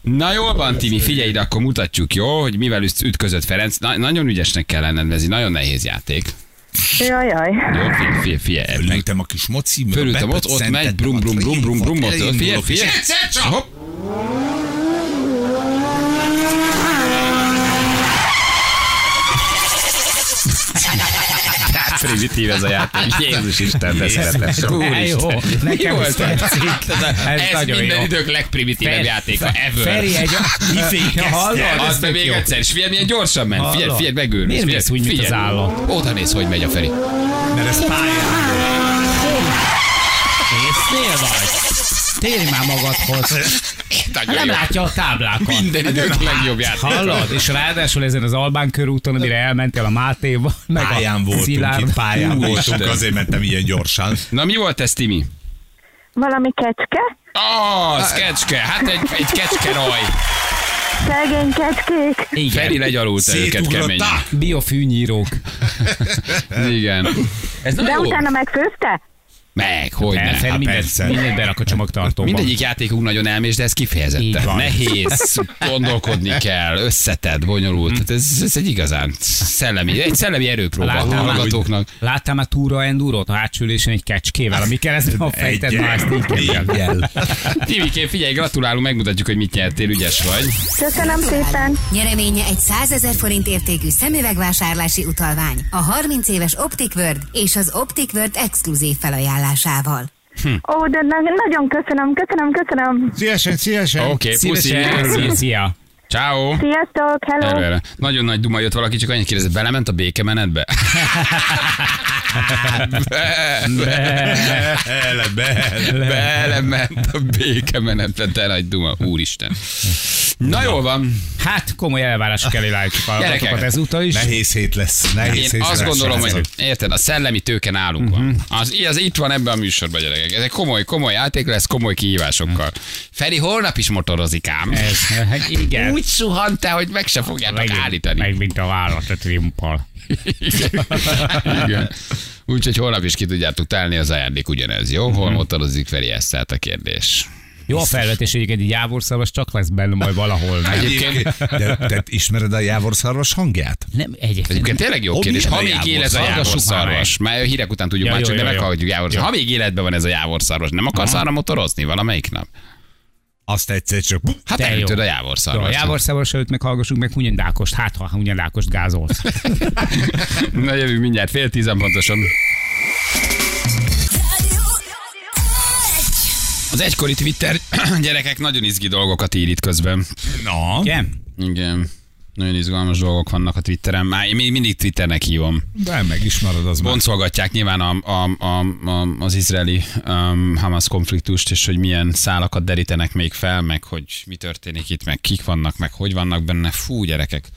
[SPEAKER 2] Na jól van, Timi, figyelj ide, akkor mutatjuk, jó, hogy mivel üt- ütközött Ferenc. Na, nagyon ügyesnek kell lenned, ez egy nagyon nehéz játék.
[SPEAKER 7] Jaj, jaj.
[SPEAKER 2] Jó, figyelj, figyelj, figyelj. Meg,
[SPEAKER 3] Fölültem a kis moci,
[SPEAKER 2] fölültem ott, ott megy, brum, brum, brum, brum, brum, ott, figyelj, figyelj. Hopp. Primitív ez a játék. Jézus Isten, de szeretem.
[SPEAKER 4] Jó, nekem
[SPEAKER 2] ez,
[SPEAKER 4] tetszik.
[SPEAKER 2] ez, ez
[SPEAKER 4] nagyon
[SPEAKER 2] minden
[SPEAKER 4] jó.
[SPEAKER 2] idők legprimitívebb
[SPEAKER 4] Fer-
[SPEAKER 2] játéka ever.
[SPEAKER 4] Feri egy... Hallod?
[SPEAKER 2] Az
[SPEAKER 4] Ez
[SPEAKER 2] be
[SPEAKER 4] tök
[SPEAKER 2] még egyszer, és figyelj, milyen gyorsan ment. Figyelj, figyelj, megőrülsz.
[SPEAKER 4] Miért mész úgy, mint az állat?
[SPEAKER 2] Oda néz, hogy megy a Feri.
[SPEAKER 3] Mert ez pályán.
[SPEAKER 4] Észnél vagy? Térj már magadhoz. Hát nem látja a táblákat.
[SPEAKER 2] Minden idők legjobb játék.
[SPEAKER 4] Hallod? És ráadásul ezen az Albán körúton, amire elmentél a Mátéba, meg
[SPEAKER 3] Pályán
[SPEAKER 4] a
[SPEAKER 3] voltunk,
[SPEAKER 4] Szilárd.
[SPEAKER 3] itt pályán voltunk, azért mentem ilyen gyorsan.
[SPEAKER 2] Na mi volt ez, Timi?
[SPEAKER 7] Valami kecske?
[SPEAKER 2] Ah, kecske. Hát egy, egy kecske raj.
[SPEAKER 7] Szegény kecskék?
[SPEAKER 4] Igen.
[SPEAKER 2] Feri legyalulta őket kemény.
[SPEAKER 4] Biofűnyírók.
[SPEAKER 2] Igen. Ez
[SPEAKER 7] De
[SPEAKER 2] jó.
[SPEAKER 7] utána megfőzte?
[SPEAKER 2] Meg, hogy
[SPEAKER 4] El,
[SPEAKER 2] ne.
[SPEAKER 4] Feri
[SPEAKER 2] Hát
[SPEAKER 4] mindent,
[SPEAKER 3] persze.
[SPEAKER 4] mindent berak a csomagtartóba.
[SPEAKER 2] Mindegyik játékunk nagyon elmés, de ez kifejezetten nehéz, gondolkodni kell, összetett, bonyolult. Tehát ez, ez egy igazán szellemi, egy szellemi erőpróba a
[SPEAKER 4] Láttál már,
[SPEAKER 2] hallgatóknak.
[SPEAKER 4] láttál már túra endurot a hátsó ülésen egy kecskével, ami keresztül a fejted.
[SPEAKER 3] Egyel.
[SPEAKER 2] Timikén, figyelj, gratulálunk, megmutatjuk, hogy mit nyertél, ügyes vagy.
[SPEAKER 7] Köszönöm szépen.
[SPEAKER 8] Nyereménye egy 100 ezer forint értékű szemüvegvásárlási utalvány a 30 éves Optic World és az Optic World exkluzív felajánlásával.
[SPEAKER 7] Ó, de na- nagyon köszönöm, köszönöm, köszönöm.
[SPEAKER 3] Szívesen, szívesen.
[SPEAKER 2] Oké, okay, puszi.
[SPEAKER 4] Szívesen, szia, szia.
[SPEAKER 2] Ciao.
[SPEAKER 7] Sziasztok, hello.
[SPEAKER 2] Erre, erre. Nagyon nagy duma jött valaki, csak annyit kérdezett, belement a békemenetbe?
[SPEAKER 3] Bele, bele.
[SPEAKER 2] Belement a békemenetbe, de nagy duma, úristen. Na jól van.
[SPEAKER 4] Hát komoly elvárások elé látjuk a hallgatókat ezúttal is.
[SPEAKER 3] Nehéz hét lesz. Nehéz
[SPEAKER 2] Én
[SPEAKER 3] hét
[SPEAKER 2] azt
[SPEAKER 3] lesz,
[SPEAKER 2] gondolom,
[SPEAKER 3] srácok.
[SPEAKER 2] hogy érted, a szellemi tőke nálunk van. Az, az itt van ebben a műsorban, gyerekek. Ez egy komoly, komoly játék lesz, komoly kihívásokkal. Feri holnap is motorozik ám.
[SPEAKER 4] Ez, hát igen.
[SPEAKER 2] Úgy suhant te, hogy meg se fogjátok
[SPEAKER 4] Meg-
[SPEAKER 2] állítani.
[SPEAKER 4] Meg mint a vállat a trimpal.
[SPEAKER 2] Igen. Úgyhogy holnap is ki tudjátok találni az ajándék ugyanez, jó? Hol motorozik Feri, ez tehát a kérdés.
[SPEAKER 4] Jó a felvetés egyébként, egy jávorszavas csak lesz benne majd valahol. Nem,
[SPEAKER 2] Egyébként,
[SPEAKER 3] De te ismered a jávorszarvas hangját?
[SPEAKER 4] nem egyébként.
[SPEAKER 2] egyébként tényleg jó kérdés. Ha még él ez a
[SPEAKER 3] jávorszarvas?
[SPEAKER 2] jávorszarvas, mert a hírek után tudjuk
[SPEAKER 4] Ja,
[SPEAKER 2] már csak, de
[SPEAKER 4] jó, jó.
[SPEAKER 2] meghallgatjuk jávorszarvas. Ha még életben van ez a jávorszarvas, nem akarsz arra motorozni valamelyik nap?
[SPEAKER 3] Azt egyszer csak...
[SPEAKER 2] Hát
[SPEAKER 4] De jó.
[SPEAKER 2] elütöd a
[SPEAKER 4] Jó,
[SPEAKER 2] jávorszarvas.
[SPEAKER 4] a jávorszavas előtt meg hallgassuk meg Hunyandákost. Hát, ha Hunyandákost gázolsz.
[SPEAKER 2] Na jövünk mindjárt fél tízen pontosan. Az egykori Twitter gyerekek nagyon izgi dolgokat ír itt közben.
[SPEAKER 3] Na,
[SPEAKER 4] Igen?
[SPEAKER 2] Igen. Nagyon izgalmas dolgok vannak a Twitteren. Már én még mindig Twitternek hívom.
[SPEAKER 3] de meg is marad az már.
[SPEAKER 2] Boncolgatják nyilván a, a, a, a, az izraeli um, Hamas konfliktust, és hogy milyen szálakat derítenek még fel, meg hogy mi történik itt, meg kik vannak, meg hogy vannak benne. Fú, gyerekek.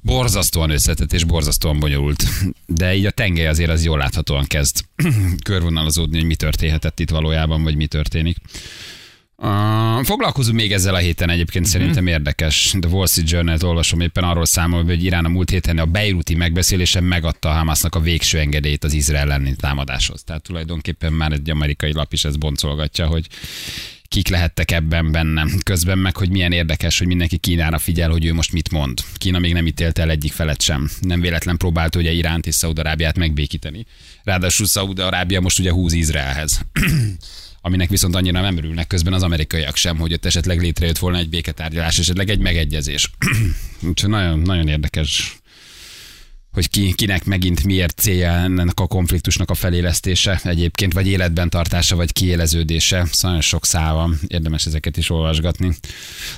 [SPEAKER 2] Borzasztóan összetett és borzasztóan bonyolult. De így a tengely azért az jól láthatóan kezd körvonalazódni, hogy mi történhetett itt valójában, vagy mi történik. Uh, foglalkozunk még ezzel a héten egyébként
[SPEAKER 3] Mhm.
[SPEAKER 2] szerintem érdekes. The Wall Street Journal-t olvasom éppen arról számol, hogy Irán a múlt héten a Beiruti megbeszélésen megadta a Hamasnak a végső engedélyt az Izrael elleni támadáshoz. Tehát tulajdonképpen már egy amerikai lap is ezt boncolgatja, hogy kik lehettek ebben benne. Közben meg, hogy milyen érdekes, hogy mindenki Kínára figyel, hogy ő most mit mond. Kína még nem ítélte el egyik felet sem. Nem véletlen próbált ugye Iránt és Szaudarábiát megbékíteni. Ráadásul Szaudarábia most ugye húz Izraelhez. Aminek viszont annyira nem örülnek közben az amerikaiak sem, hogy ott esetleg létrejött volna egy béketárgyalás, esetleg egy megegyezés. Úgyhogy nagyon, nagyon érdekes hogy ki, kinek megint miért célja ennek a konfliktusnak a felélesztése egyébként, vagy életben tartása, vagy kiéleződése. Szóval nagyon sok szál van, érdemes ezeket is olvasgatni.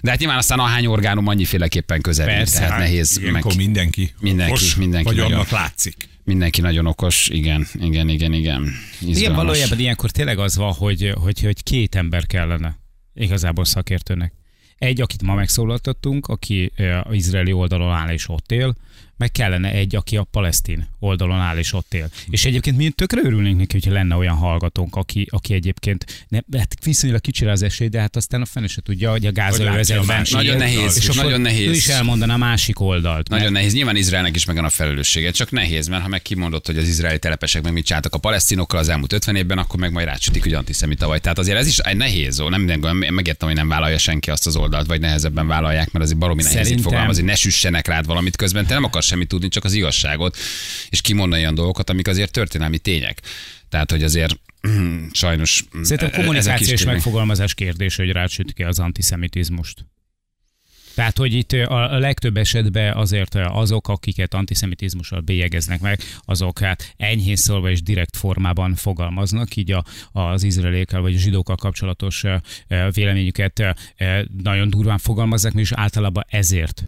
[SPEAKER 2] De hát nyilván aztán ahány orgánum annyiféleképpen közel,
[SPEAKER 4] Persze,
[SPEAKER 2] tehát
[SPEAKER 4] hát
[SPEAKER 2] nehéz. Meg,
[SPEAKER 3] Ilyenkor mindenki
[SPEAKER 2] Mindenki,
[SPEAKER 3] okos,
[SPEAKER 2] mindenki
[SPEAKER 3] vagy
[SPEAKER 2] nagyon.
[SPEAKER 3] annak látszik.
[SPEAKER 2] mindenki nagyon okos, igen, igen, igen, igen.
[SPEAKER 4] Igen,
[SPEAKER 2] Izgalmas.
[SPEAKER 4] valójában ilyenkor tényleg az van, hogy, hogy, hogy két ember kellene igazából szakértőnek. Egy, akit ma megszólaltattunk, aki ö, az izraeli oldalon áll és ott él, meg kellene egy, aki a palesztin oldalon áll és ott él. És egyébként mi tökre örülnénk neki, hogyha lenne olyan hallgatónk, aki, aki egyébként nem, hát viszonylag kicsire az esély, de hát aztán a fene se tudja, hogy a
[SPEAKER 3] másik
[SPEAKER 2] Nagyon nehéz,
[SPEAKER 4] és
[SPEAKER 2] nagyon nehéz.
[SPEAKER 4] Ő is elmondaná a másik oldalt.
[SPEAKER 2] Nagyon nehéz. Nyilván Izraelnek is megvan a felelőssége, csak nehéz, mert ha meg kimondott, hogy az izraeli telepesek meg mit csináltak a palesztinokkal az elmúlt 50 évben, akkor meg majd rácsütik, hogy antiszemita vagy. Tehát azért ez is egy nehéz, ó. nem, nem, megértem, hogy nem vállalja senki azt az oldalt, vagy nehezebben vállalják, mert azért baromi nehéz
[SPEAKER 4] Szerintem-
[SPEAKER 2] fogalmazni, ne süssenek rád valamit közben, te nem akarsz semmit tudni, csak az igazságot, és kimondani olyan dolgokat, amik azért történelmi tények. Tehát, hogy azért sajnos
[SPEAKER 4] Szerintem
[SPEAKER 2] e- ezek
[SPEAKER 4] kommunikáció és megfogalmazás kérdés, hogy rácsütik-e az antiszemitizmust. Tehát, hogy itt a a legtöbb esetben azért azok, akiket antiszemitizmussal bélyegeznek meg, azok hát enyhén szólva és direkt formában fogalmaznak, így a, az izraelékkel vagy a zsidókkal kapcsolatos véleményüket nagyon durván fogalmazzák, és általában ezért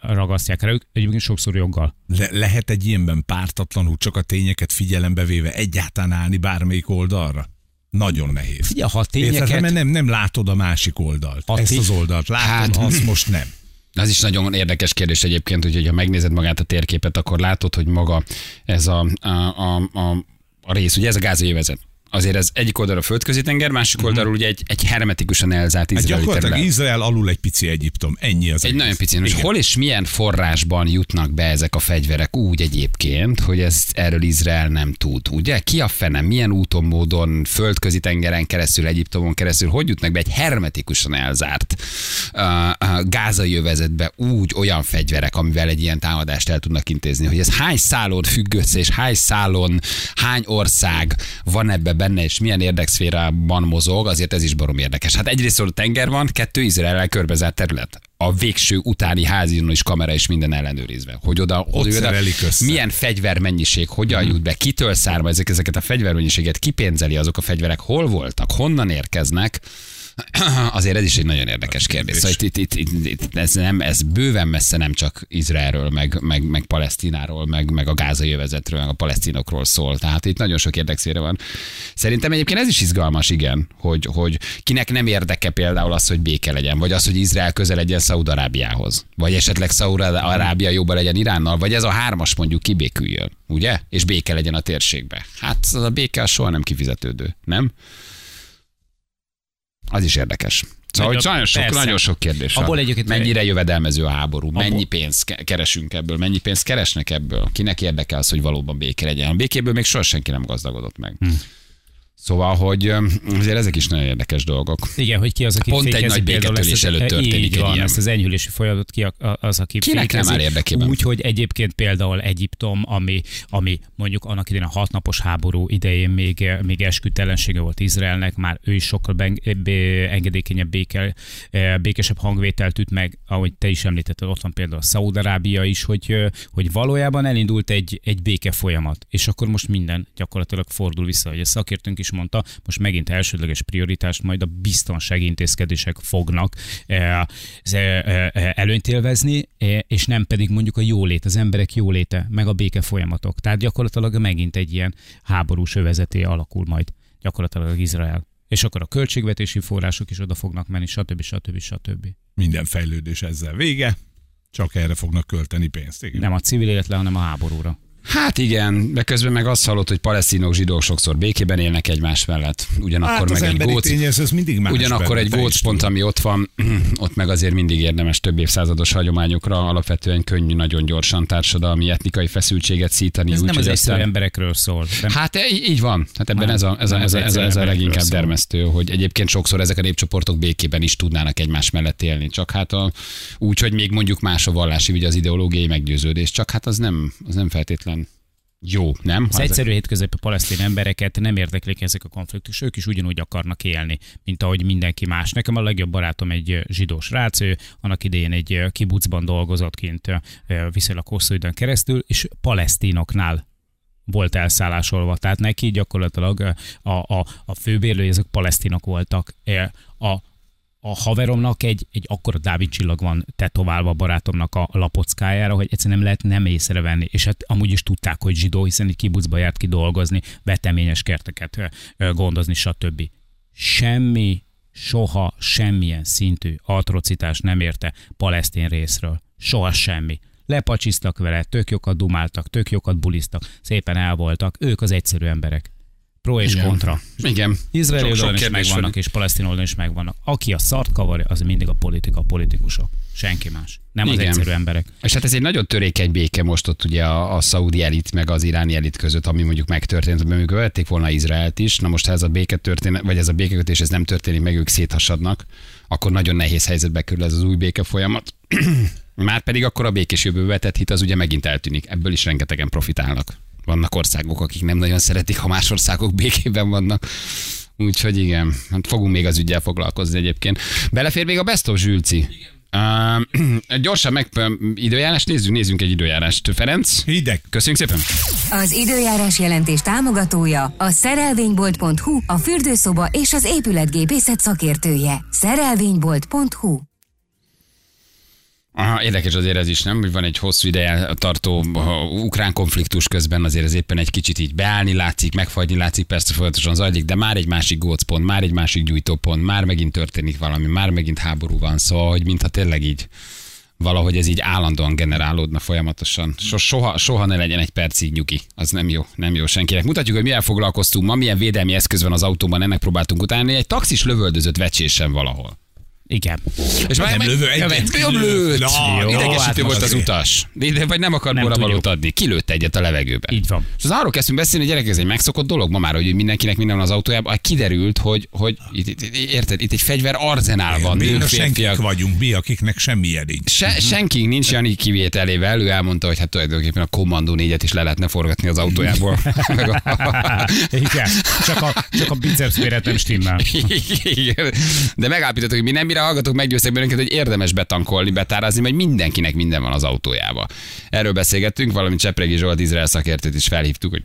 [SPEAKER 4] ragasztják rá ők, egyébként sokszor joggal.
[SPEAKER 3] Le- lehet egy ilyenben pártatlanul csak a tényeket figyelembe véve egyáltalán állni bármelyik oldalra? Nagyon nehéz.
[SPEAKER 4] Figyelj, ha a
[SPEAKER 3] Érted?
[SPEAKER 4] tényeket...
[SPEAKER 3] Mert nem, nem látod a másik oldalt.
[SPEAKER 4] A
[SPEAKER 3] Ezt
[SPEAKER 4] ti-
[SPEAKER 3] az oldalt látod,
[SPEAKER 2] Hát-
[SPEAKER 3] hát, azt most nem.
[SPEAKER 2] Az is nagyon érdekes kérdés egyébként, hogy ha megnézed magát a térképet, akkor látod, hogy maga ez a, a, a, a, a rész, ugye ez a gázai övezet. Azért ez egyik oldalra a földközi tenger, másik oldalról ugye egy, egy hermetikusan elzárt
[SPEAKER 3] Hát
[SPEAKER 2] izraeli
[SPEAKER 3] gyakorlatilag
[SPEAKER 2] terület.
[SPEAKER 3] Izrael alul egy pici Egyiptom. Ennyi az
[SPEAKER 2] Egy
[SPEAKER 3] egész.
[SPEAKER 2] nagyon pici.
[SPEAKER 3] Igen.
[SPEAKER 2] hol és milyen forrásban jutnak be ezek a fegyverek úgy egyébként, hogy ezt erről Izrael nem tud, ugye? Ki a fene, milyen úton, módon, földközi tengeren keresztül, Egyiptomon keresztül, hogy jutnak be egy hermetikusan elzárt uh, uh, gázai övezetbe úgy olyan fegyverek, amivel egy ilyen támadást el tudnak intézni, hogy ez hány szálon függ össze, és hány szálon, hány ország van ebbe benne, és milyen érdekszférában mozog, azért ez is barom érdekes. Hát egyrészt a tenger van, kettő Izrael körbezárt terület. A végső utáni házon is kamera és minden ellenőrizve. Hogy oda,
[SPEAKER 3] Ott
[SPEAKER 2] oda, oda milyen fegyvermennyiség, hogyan
[SPEAKER 3] Mhm.
[SPEAKER 2] jut be, kitől származik ezeket a fegyvermennyiséget, kipénzeli azok a fegyverek, hol voltak, honnan érkeznek. Azért ez is egy nagyon érdekes kérdés. Szóval itt, itt, itt, itt, ez, nem, ez bőven messze nem csak Izraelről, meg, meg, meg Palesztináról, meg, meg a gázai övezetről, meg a palesztinokról szól. Tehát itt nagyon sok érdekszére van. Szerintem egyébként ez is izgalmas, igen, hogy, hogy kinek nem érdeke például az, hogy béke legyen, vagy az, hogy Izrael közel legyen Szaúd-Arábiához, vagy esetleg Szaúd-Arábia jobban legyen Iránnal, vagy ez a hármas mondjuk kibéküljön, ugye? És béke legyen a térségbe. Hát az a béke az soha nem kifizetődő, nem? Az is érdekes. Szóval, hogy
[SPEAKER 4] Nagyon-
[SPEAKER 2] sok,
[SPEAKER 4] persze.
[SPEAKER 2] nagyon sok kérdés.
[SPEAKER 4] Abból egyébként-
[SPEAKER 2] Mennyire jövedelmező a háború?
[SPEAKER 4] Abból-
[SPEAKER 2] Mennyi pénzt ke- keresünk ebből? Mennyi pénzt keresnek ebből? Kinek érdekel az, hogy valóban béke legyen? A békéből még soha senki nem gazdagodott meg.
[SPEAKER 4] Hm.
[SPEAKER 2] Szóval, hogy azért ezek is nagyon érdekes dolgok.
[SPEAKER 4] Igen, hogy ki az, aki
[SPEAKER 2] Pont egy nagy
[SPEAKER 4] az-
[SPEAKER 2] előtt történik
[SPEAKER 4] így van,
[SPEAKER 2] ilyen.
[SPEAKER 4] ezt az enyhülési folyamatot ki az, aki
[SPEAKER 2] Kinek nem áll érdekében?
[SPEAKER 4] Úgy, hogy egyébként például Egyiptom, ami, ami mondjuk annak idején a hatnapos háború idején még, még esküdtelensége volt Izraelnek, már ő is sokkal ben, be- engedékenyebb, béke, eh, békesebb hangvételt üt meg, ahogy te is említetted, ott van például a Szaúd-Arábia is, hogy, eh, hogy valójában elindult egy, egy béke folyamat, és akkor most minden gyakorlatilag fordul vissza, hogy a szakértőnk is mondta, most megint elsődleges prioritást majd a biztonsági intézkedések fognak eh, eh, eh, előnyt élvezni, és nem pedig mondjuk a jólét, az emberek jóléte, meg a béke folyamatok. Tehát gyakorlatilag megint egy ilyen háborús övezeté alakul majd gyakorlatilag Izrael. És akkor a költségvetési források is oda fognak menni, stb. stb. stb.
[SPEAKER 3] Minden fejlődés ezzel vége, csak erre fognak költeni pénzt. Igen.
[SPEAKER 4] Nem a civil életre, hanem a háborúra.
[SPEAKER 2] Hát igen, de közben meg azt hallott, hogy palesztinok, zsidók sokszor békében élnek egymás mellett. Ugyanakkor
[SPEAKER 3] hát az
[SPEAKER 2] meg egy góc,
[SPEAKER 3] tényező, ez mindig más.
[SPEAKER 2] Ugyanakkor egy gócpont,
[SPEAKER 3] tudod.
[SPEAKER 2] ami ott van, ott meg azért mindig érdemes több évszázados hagyományokra, alapvetően könnyű nagyon gyorsan társadalmi, etnikai feszültséget szítani.
[SPEAKER 4] Ez
[SPEAKER 2] úgy,
[SPEAKER 4] nem az
[SPEAKER 2] hogy
[SPEAKER 4] egyszerű
[SPEAKER 2] aztán-
[SPEAKER 4] emberekről szól. Nem?
[SPEAKER 2] Hát e- így van. Hát ebben ez a, ez, a, ez, a,
[SPEAKER 4] az
[SPEAKER 2] ez, a, ez a leginkább
[SPEAKER 4] szól.
[SPEAKER 2] dermesztő, hogy egyébként sokszor ezek a népcsoportok békében is tudnának egymás mellett élni. Csak hát a, úgy, hogy még mondjuk más a vallási, ugye az ideológiai meggyőződés, csak hát az nem, az nem feltétlen jó, nem?
[SPEAKER 4] Az
[SPEAKER 2] ezek-
[SPEAKER 4] egyszerű hétköznapi palesztin embereket nem érdeklik ezek a konfliktusok, ők is ugyanúgy akarnak élni, mint ahogy mindenki más. Nekem a legjobb barátom egy ö, zsidó srác, ő annak idején egy kibucban dolgozott kint viszonylag hosszú időn keresztül, és palesztinoknál volt elszállásolva. Tehát neki gyakorlatilag a, a, a főbérlői, ezek palesztinok voltak. A, a haveromnak egy, egy akkora Dávid csillag van tetoválva a barátomnak a lapockájára, hogy egyszerűen nem lehet nem észrevenni. És hát amúgy is tudták, hogy zsidó, hiszen egy kibucba járt ki dolgozni, veteményes kerteket gondozni, stb. Semmi, soha semmilyen szintű atrocitás nem érte palesztin részről. Soha semmi. Lepacsiztak vele, tök jókat dumáltak, tök jókat buliztak, szépen el voltak. Ők az egyszerű emberek. Pro és
[SPEAKER 2] Igen.
[SPEAKER 4] kontra.
[SPEAKER 2] Igen.
[SPEAKER 4] Izraeli
[SPEAKER 2] Sok- sok
[SPEAKER 4] oldalon is megvannak,
[SPEAKER 2] van.
[SPEAKER 4] és palesztin oldalon is megvannak. Aki a szart kavarja, az mindig a politika, a politikusok. Senki más. Nem az
[SPEAKER 2] Igen.
[SPEAKER 4] egyszerű emberek.
[SPEAKER 2] És hát ez egy nagyon törékeny béke most ott ugye a, a szaudi elit meg az iráni elit között, ami mondjuk megtörtént, mert mondjuk vették volna Izraelt is, na most ha ez a béke történet, vagy ez a békekötés ez nem történik, meg ők széthasadnak, akkor nagyon nehéz helyzetbe kerül ez az új béke folyamat. Már pedig akkor a békés jövőbe tett hit az ugye megint eltűnik. Ebből is rengetegen profitálnak. Vannak országok, akik nem nagyon szeretik, ha más országok békében vannak. Úgyhogy igen, hát fogunk még az ügyel foglalkozni egyébként. Belefér még a Best of Zsülci. Uh, gyorsan meg időjárás, nézzünk, nézzünk egy időjárást. Ferenc,
[SPEAKER 3] Hideg.
[SPEAKER 2] köszönjük szépen.
[SPEAKER 8] Az időjárás jelentés támogatója a szerelvénybolt.hu, a fürdőszoba és az épületgépészet szakértője. Szerelvénybolt.hu
[SPEAKER 2] Aha, érdekes azért ez is, nem? Hogy van egy hosszú ideje tartó ukrán konfliktus közben, azért ez éppen egy kicsit így beállni látszik, megfagyni látszik, persze folyamatosan zajlik, de már egy másik gócpont, már egy másik gyújtópont, már megint történik valami, már megint háború van, szóval, hogy mintha tényleg így valahogy ez így állandóan generálódna folyamatosan. So, soha, soha ne legyen egy percig nyugi. Az nem jó, nem jó senkinek. Mutatjuk, hogy mivel foglalkoztunk ma, milyen védelmi eszköz van az autóban, ennek próbáltunk utána. Egy taxis lövöldözött vecsésen valahol.
[SPEAKER 4] Igen.
[SPEAKER 2] És
[SPEAKER 3] nem lövő, egyet
[SPEAKER 2] Jobb lőtt.
[SPEAKER 3] Na,
[SPEAKER 2] Jó, Idegesítő
[SPEAKER 3] hát
[SPEAKER 2] volt az
[SPEAKER 3] azért.
[SPEAKER 2] utas. De, vagy nem akar borravalót adni. Kilőtt egyet a levegőben.
[SPEAKER 4] Így van.
[SPEAKER 2] És az arról kezdtünk beszélni, hogy gyerek, ez egy megszokott dolog ma már, hogy mindenkinek minden van az autójában. Hát Kiderült, hogy, hogy itt, itt, érted, itt egy fegyver arzenál van.
[SPEAKER 3] Mi a senkik vagyunk, mi, akiknek semmi nincs.
[SPEAKER 2] Se, senkink nincs Jani kivételével, ő elmondta, hogy hát tulajdonképpen a kommandó négyet is le lehetne forgatni az autójából.
[SPEAKER 4] Igen. Csak a, csak a biceps méret nem stimmel.
[SPEAKER 2] Igen. De megállapítottuk, hogy mi nem mire hallgatók, meggyőztek bennünket, hogy érdemes betankolni, betárazni, mert mindenkinek minden van az autójába. Erről beszélgettünk, valamint Csepregi Zsolt Izrael szakértőt is felhívtuk, hogy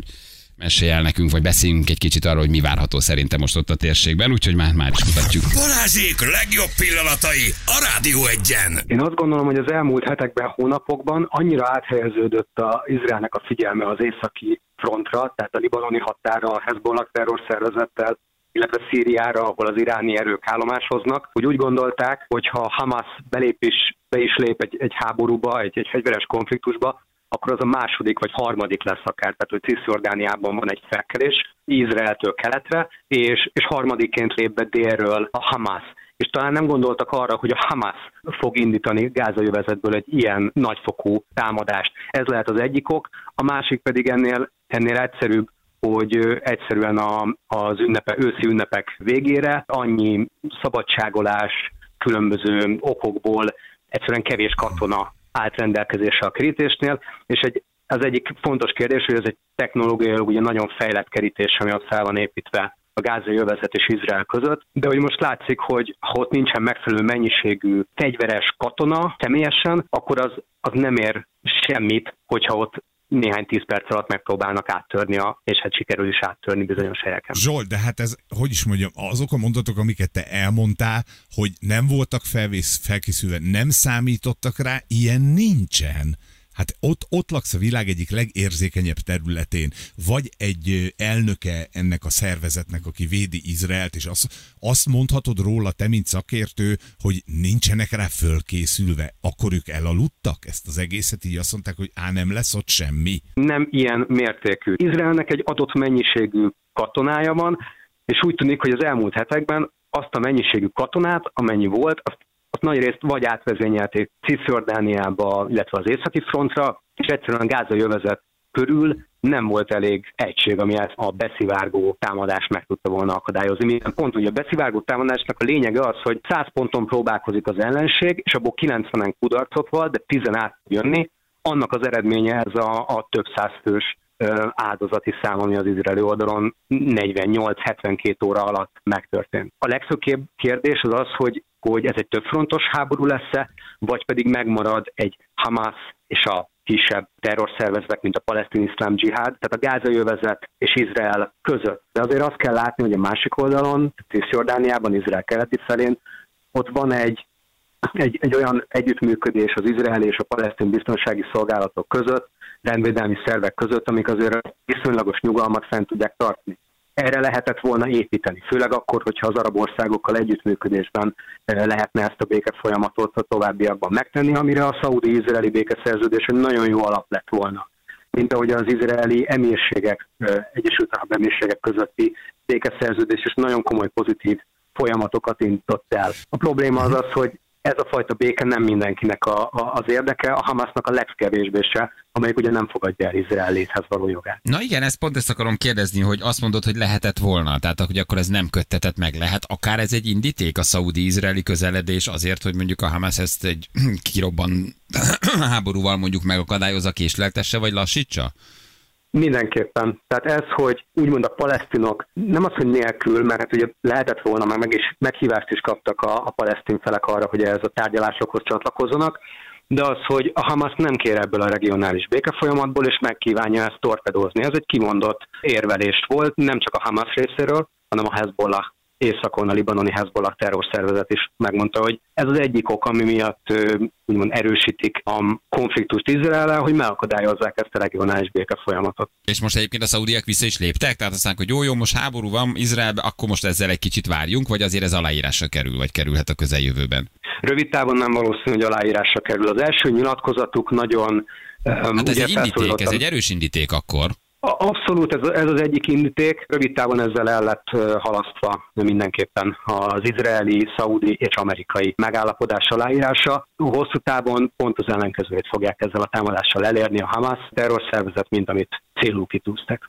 [SPEAKER 2] Mesélj el nekünk, vagy beszéljünk egy kicsit arról, hogy mi várható szerintem most ott a térségben, úgyhogy már, már is mutatjuk.
[SPEAKER 1] Balázsék legjobb pillanatai a Rádió egyen.
[SPEAKER 9] Én azt gondolom, hogy az elmúlt hetekben, hónapokban annyira áthelyeződött a Izraelnek a figyelme az északi frontra, tehát a libanoni határa, a Hezbollah terrorszervezettel, illetve Szíriára, ahol az iráni erők állomásoznak, hogy úgy gondolták, hogy ha Hamas belép is, be is lép egy, egy háborúba, egy, egy fegyveres konfliktusba, akkor az a második vagy harmadik lesz akár, tehát hogy Cisjordániában van egy felkelés, Izraeltől keletre, és, és harmadikként lép be délről a Hamas és talán nem gondoltak arra, hogy a Hamas fog indítani gázajövezetből egy ilyen nagyfokú támadást. Ez lehet az egyik ok, a másik pedig ennél, ennél egyszerűbb, hogy egyszerűen a, az ünnepe, őszi ünnepek végére annyi szabadságolás, különböző okokból egyszerűen kevés katona állt rendelkezésre a kerítésnél, és egy, az egyik fontos kérdés, hogy ez egy technológiailag ugye nagyon fejlett kerítés, ami ott fel van építve a gázai övezet és Izrael között, de hogy most látszik, hogy ha ott nincsen megfelelő mennyiségű fegyveres katona személyesen, akkor az, az nem ér semmit, hogyha ott néhány tíz perc alatt megpróbálnak áttörni, a, és hát sikerül is áttörni bizonyos helyeken.
[SPEAKER 3] Zsolt, de hát ez, hogy is mondjam, azok a mondatok, amiket te elmondtál, hogy nem voltak felvész, felkészülve, nem számítottak rá, ilyen nincsen. Hát ott, ott laksz a világ egyik legérzékenyebb területén, vagy egy elnöke ennek a szervezetnek, aki védi Izraelt, és azt, azt mondhatod róla, te, mint szakértő, hogy nincsenek rá fölkészülve, akkor ők elaludtak ezt az egészet, így azt mondták, hogy á, nem lesz ott semmi.
[SPEAKER 9] nem ilyen mértékű. Izraelnek egy adott mennyiségű katonája van, és úgy tűnik, hogy az elmúlt hetekben azt a mennyiségű katonát, amennyi volt, azt, azt nagy részt vagy átvezényelték Cisjordániába, illetve az északi frontra, és egyszerűen a gázai övezet körül nem volt elég egység, ami ezt a beszivárgó támadást meg tudta volna akadályozni. Milyen pont ugye a beszivárgó támadásnak a lényege az, hogy 100 ponton próbálkozik az ellenség, és abból 90-en kudarcot van, de 10 át jönni, annak az eredménye ez a, a több száz fős áldozati szám, ami az izraeli oldalon 48-72 óra alatt megtörtént. A legfőbb kérdés az az, hogy, hogy ez egy többfrontos háború lesz-e, vagy pedig megmarad egy Hamas és a kisebb terrorszervezetek, mint a palesztin iszlám dzsihád, tehát a gázai övezet és Izrael között. De azért azt kell látni, hogy a másik oldalon, Cisjordániában, Izrael keleti felén, ott van egy egy, egy olyan együttműködés az izraeli és a palesztin biztonsági szolgálatok között, rendvédelmi szervek között, amik azért viszonylagos nyugalmat fent tudják tartani. Erre lehetett volna építeni, főleg akkor, hogyha az arab országokkal együttműködésben eh, lehetne ezt a béke folyamatot a továbbiakban megtenni, amire a szaudi-izraeli békeszerződés egy nagyon jó alap lett volna mint ahogy az izraeli emírségek, eh, Egyesült Arab Emírségek közötti békeszerződés és nagyon komoly pozitív folyamatokat indított el. A probléma az az, hogy ez a fajta béke nem mindenkinek a, a, az érdeke, a Hamasnak a legkevésbé se, amelyik ugye nem fogadja el Izrael léthez való jogát.
[SPEAKER 2] Na igen, ezt pont ezt akarom kérdezni, hogy azt mondod, hogy lehetett volna, tehát hogy akkor ez nem köttetett meg lehet. Akár ez egy indíték a szaudi-izraeli közeledés azért, hogy mondjuk a Hamas ezt egy kirobban háborúval mondjuk megakadályozza, késleltesse vagy lassítsa?
[SPEAKER 9] Mindenképpen. Tehát ez, hogy úgymond a palesztinok, nem az, hogy nélkül, mert hát ugye lehetett volna, meg, meg is meghívást is kaptak a, a palesztin felek arra, hogy ez a tárgyalásokhoz csatlakozzanak, de az, hogy a Hamas nem kér ebből a regionális békefolyamatból, és megkívánja ezt torpedozni. Ez egy kimondott érvelés volt, nem csak a Hamas részéről, hanem a Hezbollah északon a libanoni Hezbollah terrorszervezet is megmondta, hogy ez az egyik ok, ami miatt úgymond erősítik a konfliktust Izrael, hogy megakadályozzák ezt a regionális béke folyamatot.
[SPEAKER 2] És most egyébként a szaudiak vissza is léptek, tehát azt mondják, hogy jó, jó, most háború van Izraelben, akkor most ezzel egy kicsit várjunk, vagy azért ez aláírásra kerül, vagy kerülhet a közeljövőben.
[SPEAKER 9] Rövid távon nem valószínű, hogy aláírásra kerül. Az első nyilatkozatuk nagyon
[SPEAKER 2] Hát ez egy indíték, ez egy erős indíték akkor.
[SPEAKER 9] Abszolút, ez, ez az egyik indíték. Rövid távon ezzel el lett halasztva mindenképpen az izraeli, szaudi és amerikai megállapodás aláírása. Hosszú távon pont az ellenkezőjét fogják ezzel a támadással elérni a Hamas terrorszervezet, mint amit célul kitűztek.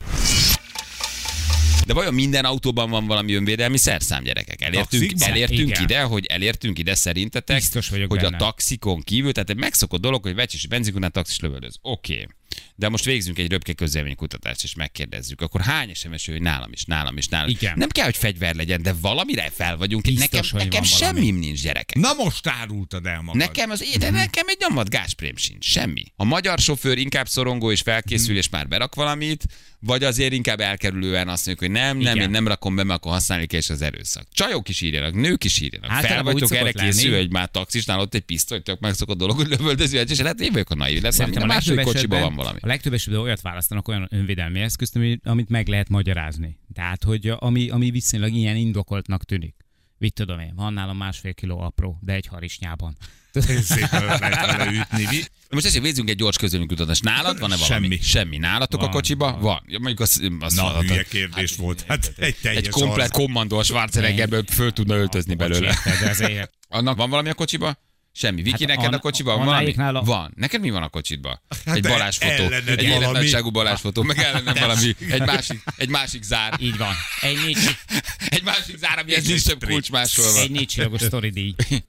[SPEAKER 2] De vajon minden autóban van valami önvédelmi szerszám, gyerekek? Elértünk,
[SPEAKER 3] Taxikban?
[SPEAKER 2] elértünk
[SPEAKER 4] Igen.
[SPEAKER 2] ide, hogy elértünk ide szerintetek,
[SPEAKER 4] Biztos vagyok
[SPEAKER 2] hogy
[SPEAKER 4] benne.
[SPEAKER 2] a taxikon kívül, tehát egy megszokott dolog, hogy vecsis benzinkután taxis lövöldöz. Oké. Okay. De most végzünk egy röpke közélménykutatást, és megkérdezzük, akkor hány SMS hogy nálam is, nálam is, nálam is.
[SPEAKER 4] Igen.
[SPEAKER 2] Nem kell, hogy fegyver legyen, de valamire fel vagyunk.
[SPEAKER 4] Biztos,
[SPEAKER 2] nekem
[SPEAKER 4] hogy
[SPEAKER 2] nekem semmim nincs, gyerekek.
[SPEAKER 3] Na most árultad el magad.
[SPEAKER 2] Nekem az éde, nekem egy nyomvat gásprém sincs, semmi. A magyar sofőr inkább szorongó és felkészül, és már berak valamit, vagy azért inkább elkerülően azt mondjuk, hogy nem, nem,
[SPEAKER 4] Igen.
[SPEAKER 2] én nem rakom be, mert akkor használni kell, és az erőszak. Csajok is írjanak, nők is írjanak. Fel
[SPEAKER 4] Általában úgy
[SPEAKER 2] vagytok erre
[SPEAKER 4] szokott
[SPEAKER 2] készül,
[SPEAKER 4] lenni.
[SPEAKER 2] hogy már taxisnál ott egy pisztoly, tök megszokott dolog, hogy lövöldöző, és lehet, én vagyok a naiv, lesz, valami, a második kocsiban van valami.
[SPEAKER 4] A legtöbb esetben olyat választanak olyan önvédelmi eszközt, ami, amit meg lehet magyarázni. Tehát, hogy ami, ami viszonylag ilyen indokoltnak tűnik. Mit tudom én, van nálam másfél kiló apró, de egy harisnyában.
[SPEAKER 3] Szépen lehet vele ütni. Mi?
[SPEAKER 2] Most ezért végzünk egy gyors közönségkutatást. Nálad van-e valami?
[SPEAKER 3] Semmi.
[SPEAKER 2] Semmi. Nálatok a
[SPEAKER 4] Van,
[SPEAKER 2] kocsiba?
[SPEAKER 4] van.
[SPEAKER 2] Van. Ja, mondjuk az, az
[SPEAKER 3] Na,
[SPEAKER 2] van,
[SPEAKER 3] hülye kérdés volt. Hát egy teljes
[SPEAKER 2] egy komplet kommandó a Schwarzeneggerből föl tudna öltözni belőle. Annak van valami a kocsiba? Semmi. Viki,
[SPEAKER 4] Hát
[SPEAKER 2] neked
[SPEAKER 4] Anna-
[SPEAKER 2] a kocsiban van valami?
[SPEAKER 4] a-
[SPEAKER 2] Van. Neked mi van a kocsidban?
[SPEAKER 3] Hát
[SPEAKER 2] egy balásfotó. Egy életnagyságú balásfotó. Meg ellenem valami. Egy másik, egy másik zár.
[SPEAKER 4] Így van. Egy négy,
[SPEAKER 2] Egy másik zár, amihez nincs több kulcs másolva.
[SPEAKER 4] egy négy csillagos sztori díj.